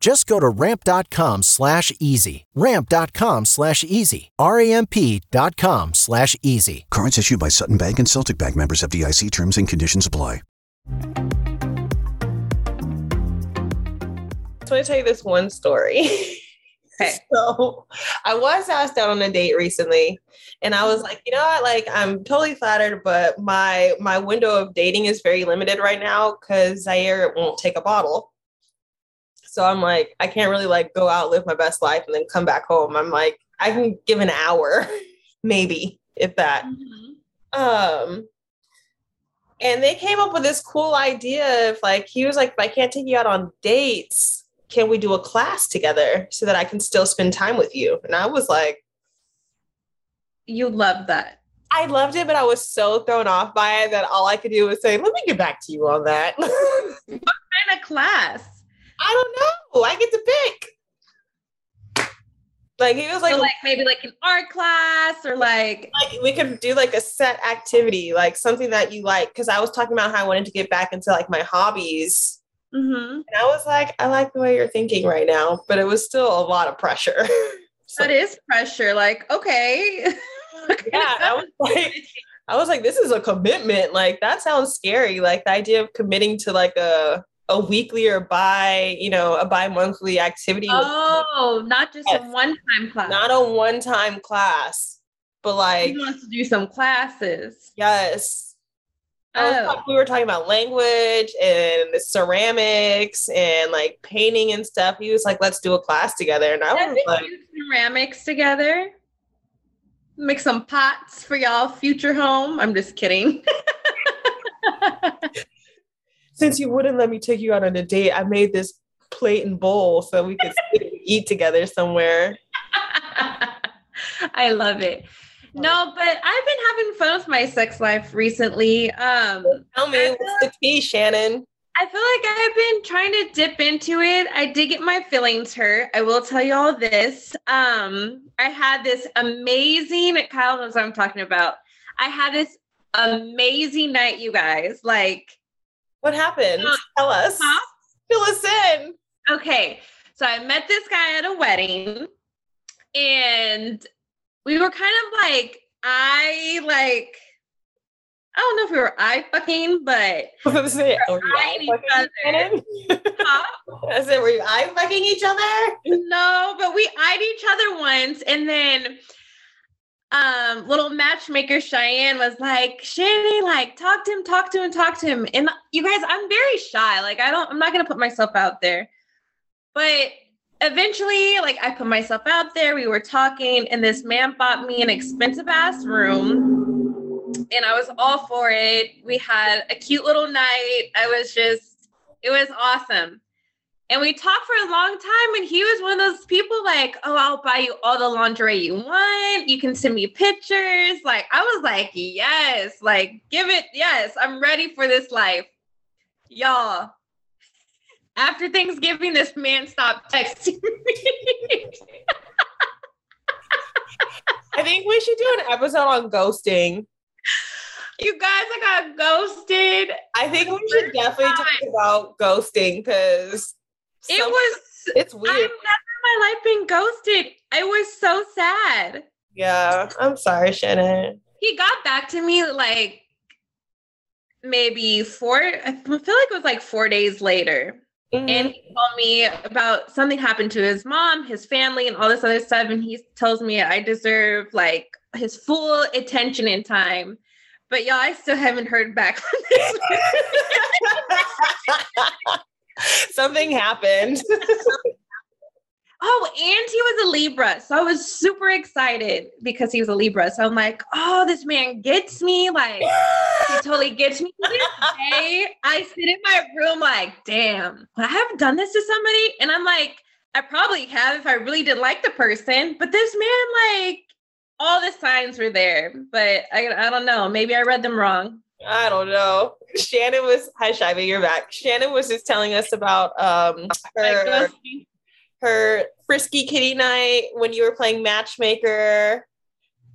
Speaker 6: Just go to ramp.com slash easy. Ramp.com slash easy. R-A-M-P dot com slash easy.
Speaker 7: Cards issued by Sutton Bank and Celtic Bank members FDIC terms and conditions apply.
Speaker 4: So I want to tell you this one story.
Speaker 3: Okay.
Speaker 4: So I was asked out on a date recently, and I was like, you know what? Like, I'm totally flattered, but my my window of dating is very limited right now because Zaire won't take a bottle. So I'm like, I can't really like go out, live my best life, and then come back home. I'm like, I can give an hour, maybe, if that. Um, and they came up with this cool idea of like, he was like, if I can't take you out on dates, can we do a class together so that I can still spend time with you? And I was like,
Speaker 3: You love that.
Speaker 4: I loved it, but I was so thrown off by it that all I could do was say, let me get back to you on that.
Speaker 3: what kind of class?
Speaker 4: I don't know. I get to pick. Like he was like,
Speaker 3: So, like maybe like an art class or like
Speaker 4: like we could do like a set activity, like something that you like. Cause I was talking about how I wanted to get back into like my hobbies.
Speaker 3: Mhm.
Speaker 4: And I was like, I like the way you're thinking right now, but it was still a lot of pressure. So,
Speaker 3: that is pressure. Like, okay.
Speaker 4: yeah, I was like, I was like, this is a commitment. Like that sounds scary. Like the idea of committing to like a a weekly or bi, you know, a bi-monthly activity.
Speaker 3: Oh, not just
Speaker 4: Yes.
Speaker 3: a one-time class.
Speaker 4: not a one-time class, but like
Speaker 3: he wants to do some classes.
Speaker 4: yes.
Speaker 3: Oh.
Speaker 4: talk- we were talking about language and ceramics and like painting and stuff. He was like, let's do a class together. And I was like,
Speaker 3: ceramics together? Make some pots for y'all future home. I'm just kidding.
Speaker 4: since you wouldn't let me take you out on a date, I made this plate and bowl so we could eat together somewhere.
Speaker 3: I love it. No, but I've been having fun with my sex life recently. Um,
Speaker 4: Tell me, what's the tea, Shannon?
Speaker 3: I feel like I've been trying to dip into it. I did get my feelings hurt. I will tell you all this. Um, I had this amazing Kyle knows what I'm talking about. I had this amazing night, you guys. Like,
Speaker 4: What happened?
Speaker 3: Uh,
Speaker 4: Tell us.
Speaker 3: huh?
Speaker 4: Fill us in.
Speaker 3: okay, so I met this guy at a wedding, and we were kind of like, I like, I don't know if we were eye fucking, but
Speaker 4: I was say, were
Speaker 3: eyeing
Speaker 4: eye
Speaker 3: each other. Huh?
Speaker 4: I said, were you eye fucking each other?
Speaker 3: No, but we eyed each other once, and then um little matchmaker Cheyenne was like, Shanny, like talk to him, talk to him, talk to him. And you guys, I'm very shy. Like, I don't, I'm not gonna put myself out there. But eventually, like I put myself out there, we were talking, and this man bought me an expensive ass room. And I was all for it. We had a cute little night. I was just, it was awesome. And we talked for a long time, and he was one of those people like, "Oh, I'll buy you all the lingerie you want. You can send me pictures." Like I was like, "Yes, like give it. Yes, I'm ready for this life, y'all." After Thanksgiving, this man stopped texting me.
Speaker 4: I think we should do an episode on ghosting.
Speaker 3: you guys, I got ghosted.
Speaker 4: I think we should definitely talk about ghosting because
Speaker 3: It was.
Speaker 4: it's weird.
Speaker 3: I've
Speaker 4: weird.
Speaker 3: never in my life been ghosted. I was so sad.
Speaker 4: yeah, I'm sorry, Shannon.
Speaker 3: he got back to me like maybe four i feel like it was like four days later
Speaker 4: Mhm.
Speaker 3: and he told me about something happened to his mom his family and all this other stuff and he tells me i deserve like his full attention and time but y'all i still haven't heard back from this
Speaker 4: Something happened.
Speaker 3: oh and he was a libra so i was super excited because he was a libra so i'm like oh this man gets me like He totally gets me. To this day, I sit in my room like, damn, I have done this to somebody? And I'm like, I probably have if I really didn't like the person. But this man, like, all the signs were there. But I, I don't know. Maybe I read them wrong.
Speaker 4: I don't know. Shannon was hi Shiva, you're back. Shannon was just telling us about um her her frisky kitty night when you were playing matchmaker.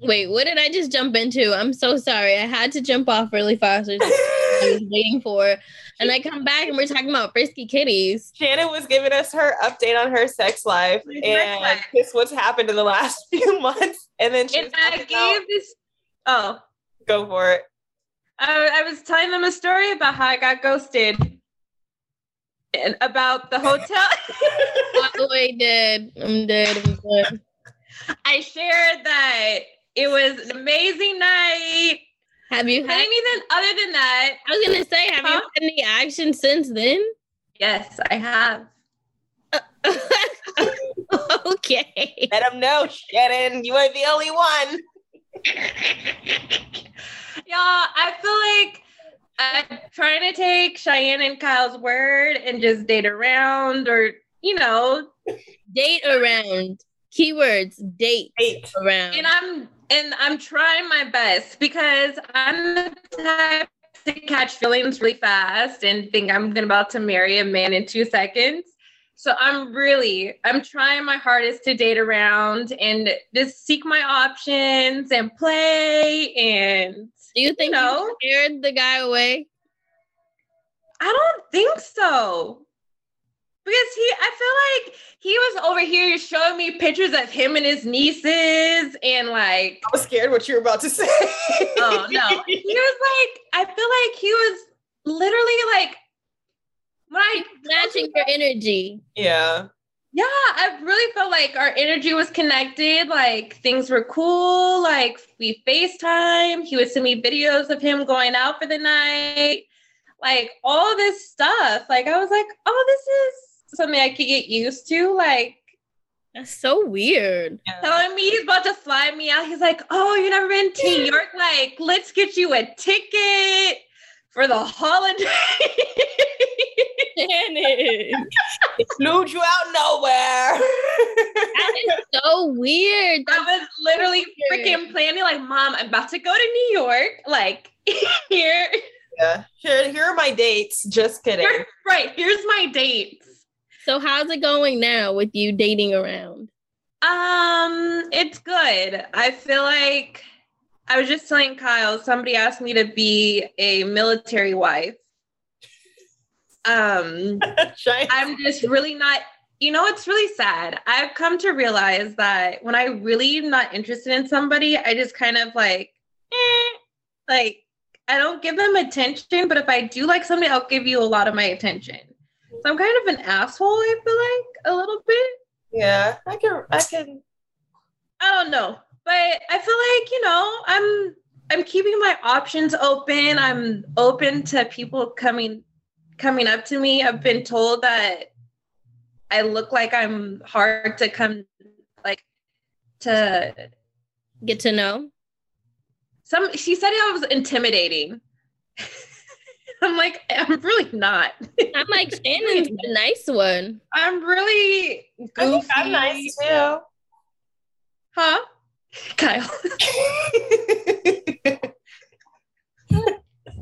Speaker 2: Wait, what did I just jump into? I'm so sorry. I had to jump off really fast. I was waiting for. And I come back and we're talking about frisky kitties.
Speaker 4: Shannon was giving us her update on her sex life
Speaker 3: My sex
Speaker 4: and
Speaker 3: life.
Speaker 4: just what's happened in the last few months. And then she
Speaker 3: And I gave
Speaker 4: about-
Speaker 3: this, oh,
Speaker 4: go for it.
Speaker 3: I, I was telling them a story about how I got ghosted and about the hotel.
Speaker 2: Oh, I did. I'm dead. I'm dead.
Speaker 3: I shared that it was an amazing night.
Speaker 2: Have you had?
Speaker 3: Anything other than that?
Speaker 2: I was gonna say, have you had any action since then?
Speaker 3: Yes, I have.
Speaker 2: okay.
Speaker 4: Let them know, Shannon, you ain't the only one.
Speaker 3: Y'all, I feel like I'm trying to take Cheyenne and Kyle's word and just date around or, you know,
Speaker 2: Date around. Keywords. Date
Speaker 4: Eight.
Speaker 2: around.
Speaker 3: and I'm and I'm trying my best because I'm the type to catch feelings really fast and think I'm gonna about to marry a man in two seconds. So I'm really, I'm trying my hardest to date around and just seek my options and play. And
Speaker 2: Do you think
Speaker 3: you know,
Speaker 2: you scared the guy away?
Speaker 3: I don't think so. Because he, I feel like he was over here showing me pictures of him and his nieces and like
Speaker 4: I was scared what you were about to say.
Speaker 3: Oh no. he was like, I feel like he was literally like when I
Speaker 2: Matching your energy.
Speaker 4: yeah.
Speaker 3: yeah, I really felt like our energy was connected. Like things were cool. Like we FaceTime. He would send me videos of him going out for the night. Like all this stuff. Like I was like, oh, this is something I could get used to. Like
Speaker 2: That's so weird.
Speaker 3: telling me he's about to fly me out. He's like, "Oh, you never been to New York? Like, let's get you a ticket for the holiday."
Speaker 2: Shannon.
Speaker 4: It flew you out nowhere.
Speaker 2: That is so weird.
Speaker 3: I was literally
Speaker 2: weird.
Speaker 3: freaking planning, like, "Mom, I'm about to go to New York. Like, here,
Speaker 4: yeah. Here, here are my dates. Just kidding.
Speaker 3: here- right? Here's my dates."
Speaker 2: so how's it going now with you dating around?
Speaker 3: Um, it's good. I feel like I was just telling Kyle. Somebody asked me to be a military wife. Um. I'm just really not, you know, it's really sad. I've come to realize that when I really am not interested in somebody, I just kind of like, eh, like, I don't give them attention, but if I do like somebody, I'll give you a lot of my attention. So I'm kind of an asshole, I feel like, a little bit.
Speaker 4: yeah, I can. I can.
Speaker 3: I don't know. But I feel like, you know, I'm I'm keeping my options open. I'm open to people coming coming up to me. I've been told that I look like I'm hard to come like to
Speaker 2: Get to know?
Speaker 3: some she said I was intimidating. I'm like, I'm really not.
Speaker 2: I'm like, Shannon's the nice one.
Speaker 3: I'm really goofy.
Speaker 4: I think I'm nice too.
Speaker 3: Huh? Kyle.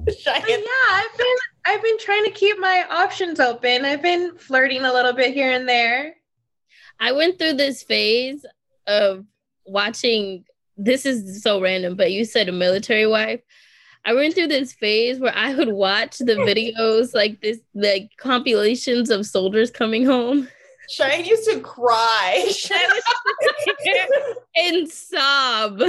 Speaker 3: Yeah, I've been I've been trying to keep my options open. I've been flirting a little bit here and there.
Speaker 2: I went through this phase of watching. This is so random, but you said a military wife. I went through this phase where I would watch the videos, like this, like compilations of soldiers coming home
Speaker 4: Cheyenne used to cry.
Speaker 2: and sob.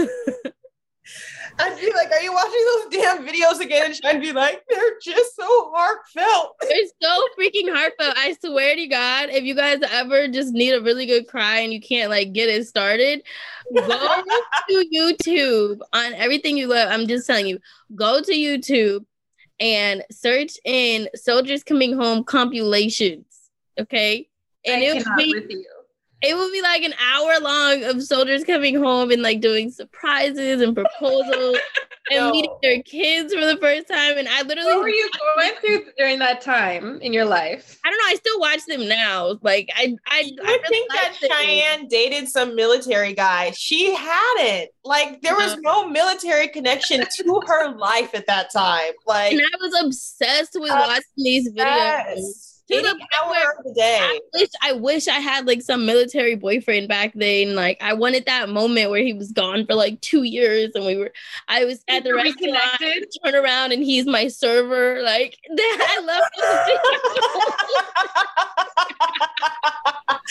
Speaker 4: I'd be like, "Are you watching those damn videos again?" And Cheyenne be like, "They're just so heartfelt."
Speaker 2: They're so freaking heartfelt. I swear to God, if you guys ever just need a really good cry and you can't like get it started, go to YouTube on everything you love. I'm just telling you, go to YouTube and search in soldiers coming home compilations. Okay. And
Speaker 3: I
Speaker 2: it would
Speaker 3: cannot
Speaker 2: be
Speaker 3: with you.
Speaker 2: It would be like an hour long of soldiers coming home and like doing surprises and proposals and
Speaker 4: No.
Speaker 2: meeting their kids for the first time. And I literally
Speaker 3: What were you going through during that time in your life?
Speaker 2: I don't know. I still watch them now. Like I, I,
Speaker 4: I
Speaker 2: really
Speaker 4: think that
Speaker 2: like them.
Speaker 4: Cheyenne dated some military guy. She hadn't. Like there was no military connection to her life at that time. Like
Speaker 2: and I was obsessed with watching these videos.
Speaker 4: Yes.
Speaker 2: To the
Speaker 4: Any
Speaker 2: point
Speaker 4: hour of the day.
Speaker 2: I wish, I wish I had like some military boyfriend back then. Like I wanted that moment where he was gone for like two years, and we were. I was at the restaurant. Turn around, and he's my server. Like I love.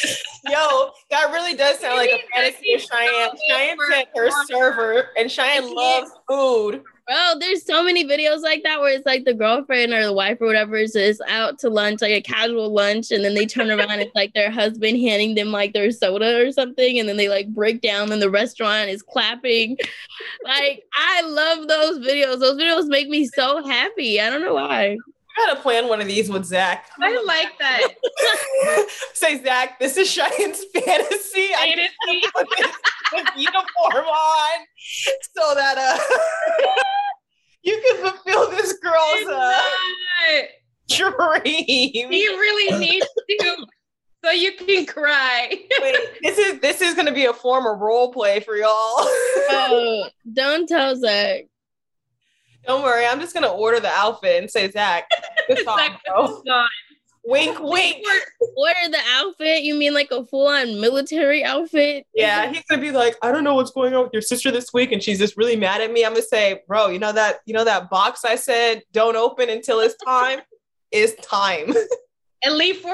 Speaker 4: Yo, that really does sound like a fantasy of Cheyenne. Cheyenne sent her server, and Cheyenne loves food.
Speaker 2: Bro, there's so many videos like that where it's like the girlfriend or the wife or whatever is just out to lunch, like a casual lunch, and then they turn around and it's like their husband handing them like their soda or something, and then they like break down and the restaurant is clapping. Like, I love those videos. Those videos make me so happy. I don't know why.
Speaker 4: I gotta plan one of these with Zach.
Speaker 3: I like that.
Speaker 4: Say, Zach, this is Cheyenne's fantasy. I need
Speaker 3: Fantasy.
Speaker 4: to put this, this uniform on so that uh you can fulfill this girl's uh, dream.
Speaker 3: He really needs to, so you can cry.
Speaker 4: Wait, this is this is gonna be a form of role play for y'all.
Speaker 2: Oh, don't tell Zach.
Speaker 4: Don't worry, I'm just gonna order the outfit and say Zach. Good song,
Speaker 3: Zach,
Speaker 4: bro.
Speaker 3: it's gone.
Speaker 4: Wink, wink.
Speaker 2: Order the outfit? You mean like a full on military outfit?
Speaker 4: Yeah, he's gonna be like, I don't know what's going on with your sister this week, and she's just really mad at me. I'm gonna say, bro, you know that you know that box I said don't open until it's time is time.
Speaker 3: And leave for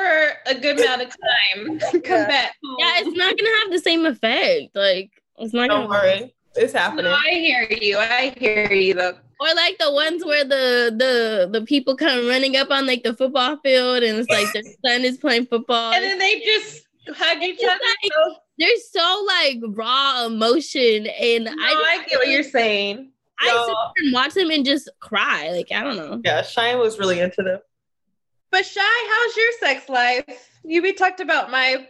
Speaker 3: a good amount of time. Come
Speaker 4: Yeah.
Speaker 3: back. home.
Speaker 2: Yeah, it's not gonna have the same effect. Like it's not
Speaker 4: don't
Speaker 2: gonna
Speaker 4: worry, it's
Speaker 3: No,
Speaker 4: happening.
Speaker 3: I hear you. I hear you though.
Speaker 2: or like the ones where the the the people come running up on like the football field and it's like their son is playing football.
Speaker 3: And then they just hug each
Speaker 2: It's
Speaker 3: other.
Speaker 2: like-
Speaker 3: So-
Speaker 2: They're so like raw emotion, and
Speaker 3: no,
Speaker 2: I
Speaker 3: I get what you're saying.
Speaker 2: I
Speaker 4: No.
Speaker 2: sit there and watch them and just cry. Like I don't know.
Speaker 4: Yeah, Cheyenne was really into them.
Speaker 3: But Shy, how's your sex life? You we talked about my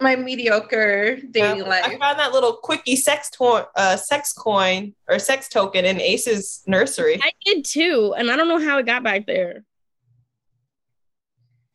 Speaker 3: my mediocre dating
Speaker 4: Yeah, I
Speaker 3: life.
Speaker 4: found that little quickie sex to- uh, sex coin or sex token in Ace's nursery.
Speaker 2: I did too, and I don't know how it got back there.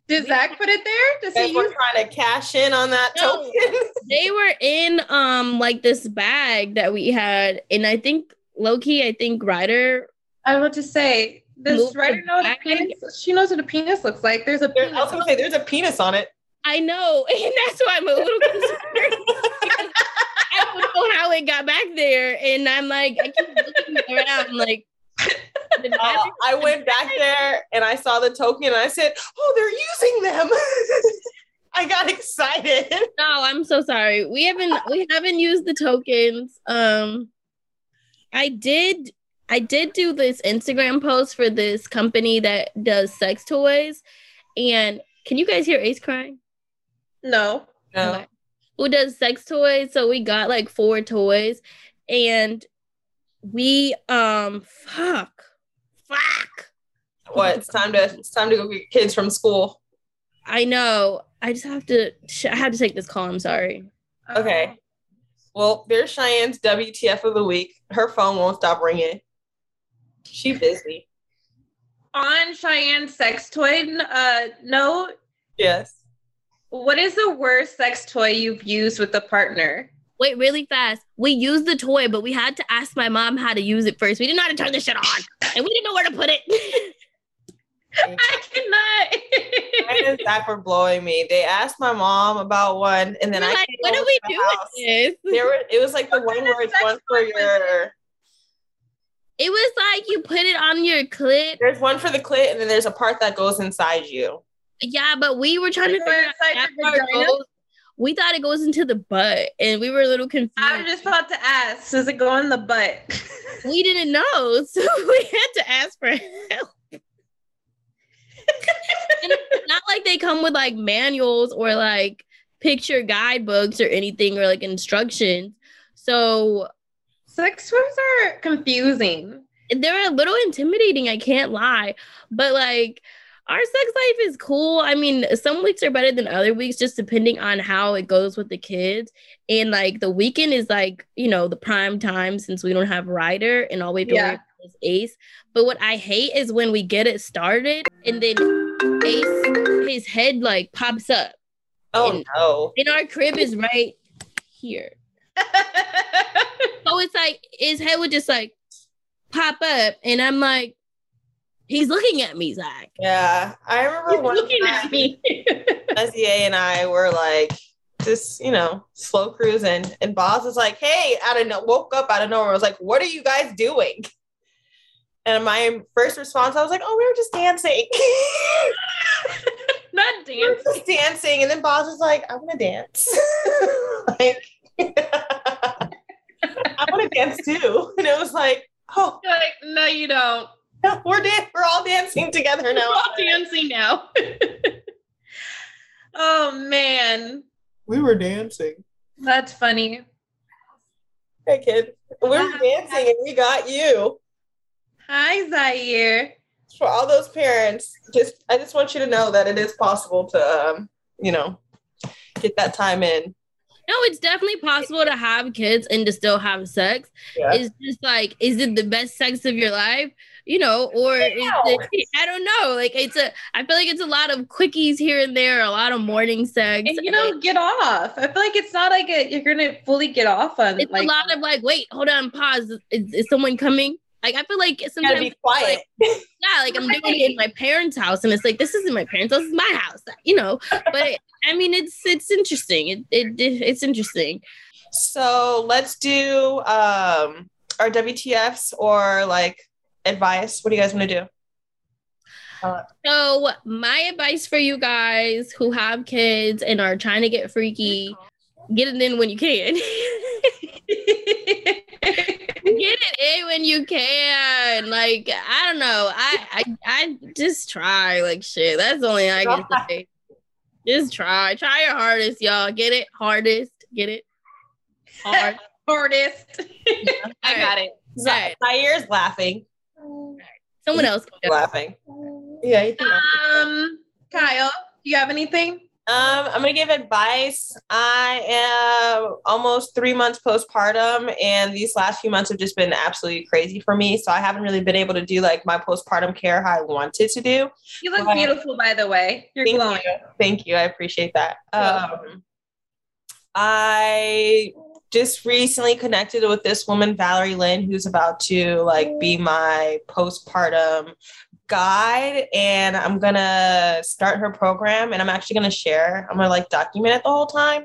Speaker 3: Did Zach put it there? Does
Speaker 4: They
Speaker 3: he
Speaker 4: were
Speaker 3: use
Speaker 4: trying to cash in on that
Speaker 2: No.
Speaker 4: token.
Speaker 2: They were in um like this bag that we had, and I think Loki, I think Ryder.
Speaker 3: I was about to say, does
Speaker 2: Move
Speaker 3: Ryder
Speaker 2: the
Speaker 3: know what a
Speaker 2: bag.
Speaker 3: penis? She knows what a penis looks like. There's a
Speaker 4: There-
Speaker 3: penis.
Speaker 4: I was gonna say there's a penis on it.
Speaker 2: I know, and that's why I'm a little concerned. I don't know how it got back there, and I'm like, I keep looking around, like.
Speaker 4: Uh, I went back there and I saw the token and I said, "Oh, they're using them." I got excited.
Speaker 2: No, I'm so sorry. We haven't we haven't used the tokens. Um I did I did do this Instagram post for this company that does sex toys. And can you guys hear Ace crying?
Speaker 3: No.
Speaker 4: No.
Speaker 2: Who does sex toys? So we got like four toys and we um fuck. Fuck.
Speaker 4: What? It's time to it's time to go get kids from school.
Speaker 2: I know. I just have to I had to take this call. I'm sorry.
Speaker 4: Okay. Well, there's Cheyenne's WTF of the week. Her phone won't stop ringing. She busy.
Speaker 3: On Cheyenne's sex toy uh, note,
Speaker 4: Yes.
Speaker 3: What is the worst sex toy you've used with a partner?
Speaker 2: Wait, really fast. We used the toy, but we had to ask my mom how to use it first. We didn't know how to turn this shit on, and we didn't know where to put it.
Speaker 3: I cannot.
Speaker 4: Cheyenne and Zach were blowing me. They asked my mom about one, and then
Speaker 2: We're
Speaker 4: I
Speaker 2: like, what do we
Speaker 4: to the
Speaker 2: do with this?
Speaker 4: There were. It was like the
Speaker 3: What
Speaker 4: one
Speaker 3: kind
Speaker 4: where it's one for your.
Speaker 2: It was like you put it on your clit.
Speaker 4: There's one for the clit, and then there's a part that goes inside you.
Speaker 2: Yeah, but we were trying to figure out
Speaker 3: inside
Speaker 2: that
Speaker 3: your vagina?
Speaker 2: goes- We thought it goes into the butt, and we were a little confused.
Speaker 3: I was just about to ask, does it go in the butt?
Speaker 2: we didn't know, so we had to ask for help. it's not like they come with like manuals or like picture guidebooks or anything or like instructions. So
Speaker 3: sex toys are confusing.
Speaker 2: they're a little intimidating, I can't lie. But like our sex life is cool. I mean, some weeks are better than other weeks, just depending on how it goes with the kids. And like the weekend is like, you know, the prime time since we don't have Ryder and all we have to
Speaker 3: Yeah.
Speaker 2: is Ace. But what I hate is when we get it started and then Ace, his head like pops up.
Speaker 4: Oh
Speaker 2: And-
Speaker 4: no!
Speaker 2: And our crib is right here. So it's like his head would just like pop up, and I'm like, he's looking at me, Zach.
Speaker 4: Yeah, I remember
Speaker 3: He's
Speaker 4: one
Speaker 3: looking
Speaker 4: time
Speaker 3: at me.
Speaker 4: SEA and I were like just you know slow cruising, and Boz was like, "Hey," out of no- woke up out of nowhere. I was like, "What are you guys doing?" And my first response, I was like, "Oh, we were just dancing."
Speaker 3: Not
Speaker 4: we were just dancing, and then Boz was like, "I want to dance." like, I want to dance too, and it was like, "Oh,
Speaker 3: You're like, no, you don't.
Speaker 4: No, we're dan- we're all dancing together now.
Speaker 3: We're all dancing now. oh man,
Speaker 4: We were dancing.
Speaker 3: that's funny.
Speaker 4: Hey, kid, we were dancing, and we got you.
Speaker 3: Hi, Zaire.
Speaker 4: for all those parents, just I just want you to know that it is possible to, um, you know, get that time in.
Speaker 2: No, it's definitely possible to have kids and to still have sex.
Speaker 4: Yeah.
Speaker 2: It's just like, is it the best sex of your life? You know, or it, I don't know. Like it's a, I feel like it's a lot of quickies here and there, a lot of morning sex.
Speaker 3: And you don't get off. I feel like it's not like a, you're gonna fully get off on.
Speaker 2: it's
Speaker 3: like,
Speaker 2: a lot of like, wait, hold on, pause. Is, is someone coming? Like I feel like sometimes
Speaker 4: be quiet.
Speaker 2: yeah, like I'm doing it in my parents' house, and it's like this isn't my parents' house, it's my house, you know. But I mean, it's it's interesting. It, it it's interesting.
Speaker 4: So let's do um our WTFs or like advice. What do you guys want to do?
Speaker 2: Uh, so my advice for you guys who have kids and are trying to get freaky, get it in when you can. get it in when you can. Like I don't know. I I, I just try like shit. That's the only I can say. Just try. Try your hardest, y'all. Get it hardest. Get it hard.
Speaker 3: Hardest. I got it.
Speaker 4: Zaire is laughing.
Speaker 2: Someone else.
Speaker 4: Laughing. Yeah, you can.
Speaker 3: Um, Kyle, do you have anything?
Speaker 4: Um, I'm gonna give advice. I am almost three months postpartum, and these last few months have just been absolutely crazy for me. So I haven't really been able to do like my postpartum care how I wanted to do.
Speaker 3: You look
Speaker 4: Right.
Speaker 3: beautiful, by the way. You're
Speaker 4: Thank
Speaker 3: glowing.
Speaker 4: you. Thank you. I appreciate that. Um, I just recently connected with this woman, Valerie Lynn, who's about to like be my postpartum guide. And I'm gonna start her program and I'm actually gonna share, I'm gonna like document it the whole time.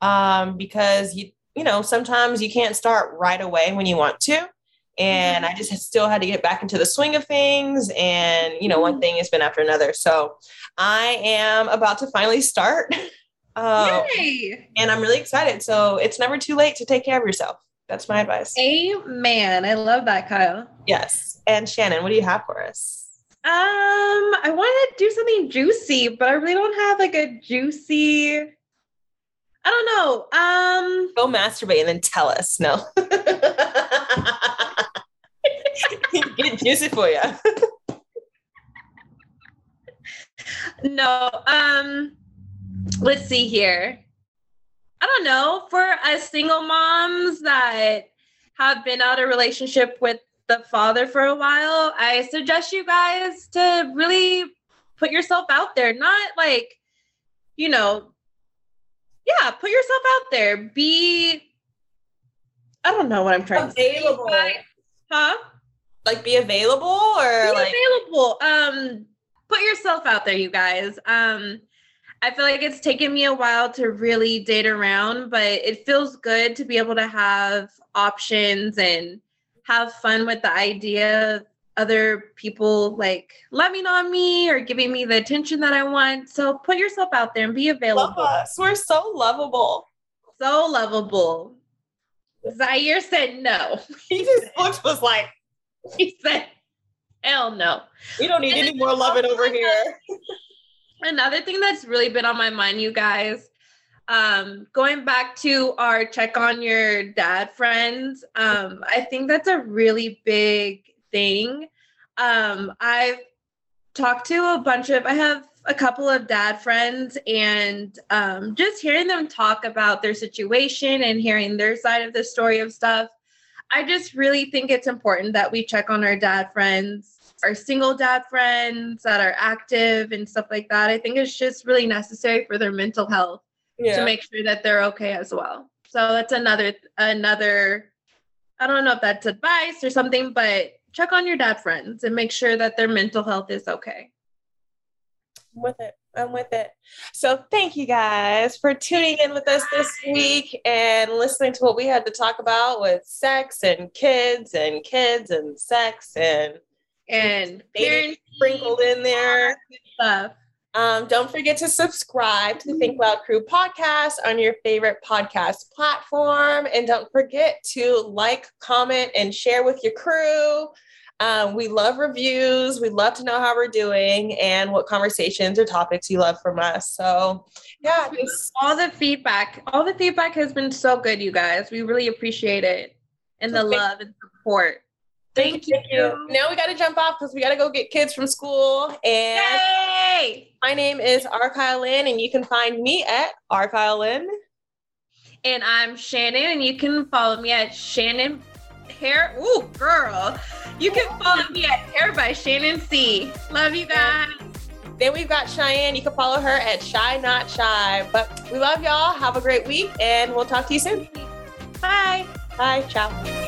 Speaker 4: Um, because you you know, sometimes you can't start right away when you want to. And I just still had to get back into the swing of things. And, you know, one thing has been after another. So I am about to finally start. Um,
Speaker 3: Yay!
Speaker 4: and I'm really excited. So it's never too late to take care of yourself. That's my advice.
Speaker 3: Amen. I love that, Kyle.
Speaker 4: Yes. And Shannon, what do you have for us?
Speaker 3: Um, I want to do something juicy, but I really don't have like a juicy. I don't know. Um,
Speaker 4: Go masturbate and then tell us. No. Get juicy for you.
Speaker 3: no. Um, let's see here. I don't know. For us single moms that have been out of relationship with the father for a while, I suggest you guys to really put yourself out there. Not like, you know, yeah, put yourself out there. Be, I don't know what I'm trying to say.
Speaker 4: Available.
Speaker 3: Huh?
Speaker 4: Like be available or
Speaker 3: Be
Speaker 4: like
Speaker 3: available. Um, put yourself out there, you guys. Um, I feel like it's taken me a while to really date around, but it feels good to be able to have options and have fun with the idea of other people like loving on me or giving me the attention that I want. So put yourself out there and be
Speaker 4: love
Speaker 3: available.
Speaker 4: us. We're so lovable.
Speaker 3: So lovable. Zaire said no.
Speaker 4: He just looked was like,
Speaker 3: He said, hell no.
Speaker 4: we don't need any more loving over here.
Speaker 3: Another thing that's really been on my mind, you guys, um, going back to our check on your dad friends, um, I think that's a really big thing. Um, I've talked to a bunch of, I have a couple of dad friends, and um, just hearing them talk about their situation and hearing their side of the story of stuff, I just really think it's important that we check on our dad friends our single dad friends that are active and stuff like that. I think it's just really necessary for their mental health
Speaker 4: Yeah.
Speaker 3: to make sure that they're okay as well. So that's another another I don't know if that's advice or something, but check on your dad friends and make sure that their mental health is okay.
Speaker 4: I'm with it. I'm with it. So thank you guys for tuning in with us this week and listening to what we had to talk about with sex and kids and kids and sex and
Speaker 3: And parenting,
Speaker 4: sprinkled in there.
Speaker 3: stuff.
Speaker 4: Um, don't forget to subscribe to the Think Loud Crew podcast on your favorite podcast platform. And don't forget to like, comment, and share with your crew. Um, we love reviews. We love to know how we're doing and what conversations or topics you love from us. So, yeah, just
Speaker 3: All the feedback, all the feedback has been so good, you guys. We really appreciate it. And the love and support. Thank you.
Speaker 4: Now we got to jump off because we got to go get kids from school. And
Speaker 3: Yay!
Speaker 4: my name is Arkyle Lynn, and you can find me at Arkyle Lynn.
Speaker 3: And I'm Shannon, and you can follow me at Shannon Hair. Ooh, girl. You can follow me at Hair by Shannon C. Love you guys.
Speaker 4: Then we've got Cheyenne. You can follow her at Shy Not Shy. But we love y'all. Have a great week, and we'll talk to you soon.
Speaker 3: Bye.
Speaker 4: Bye. Ciao.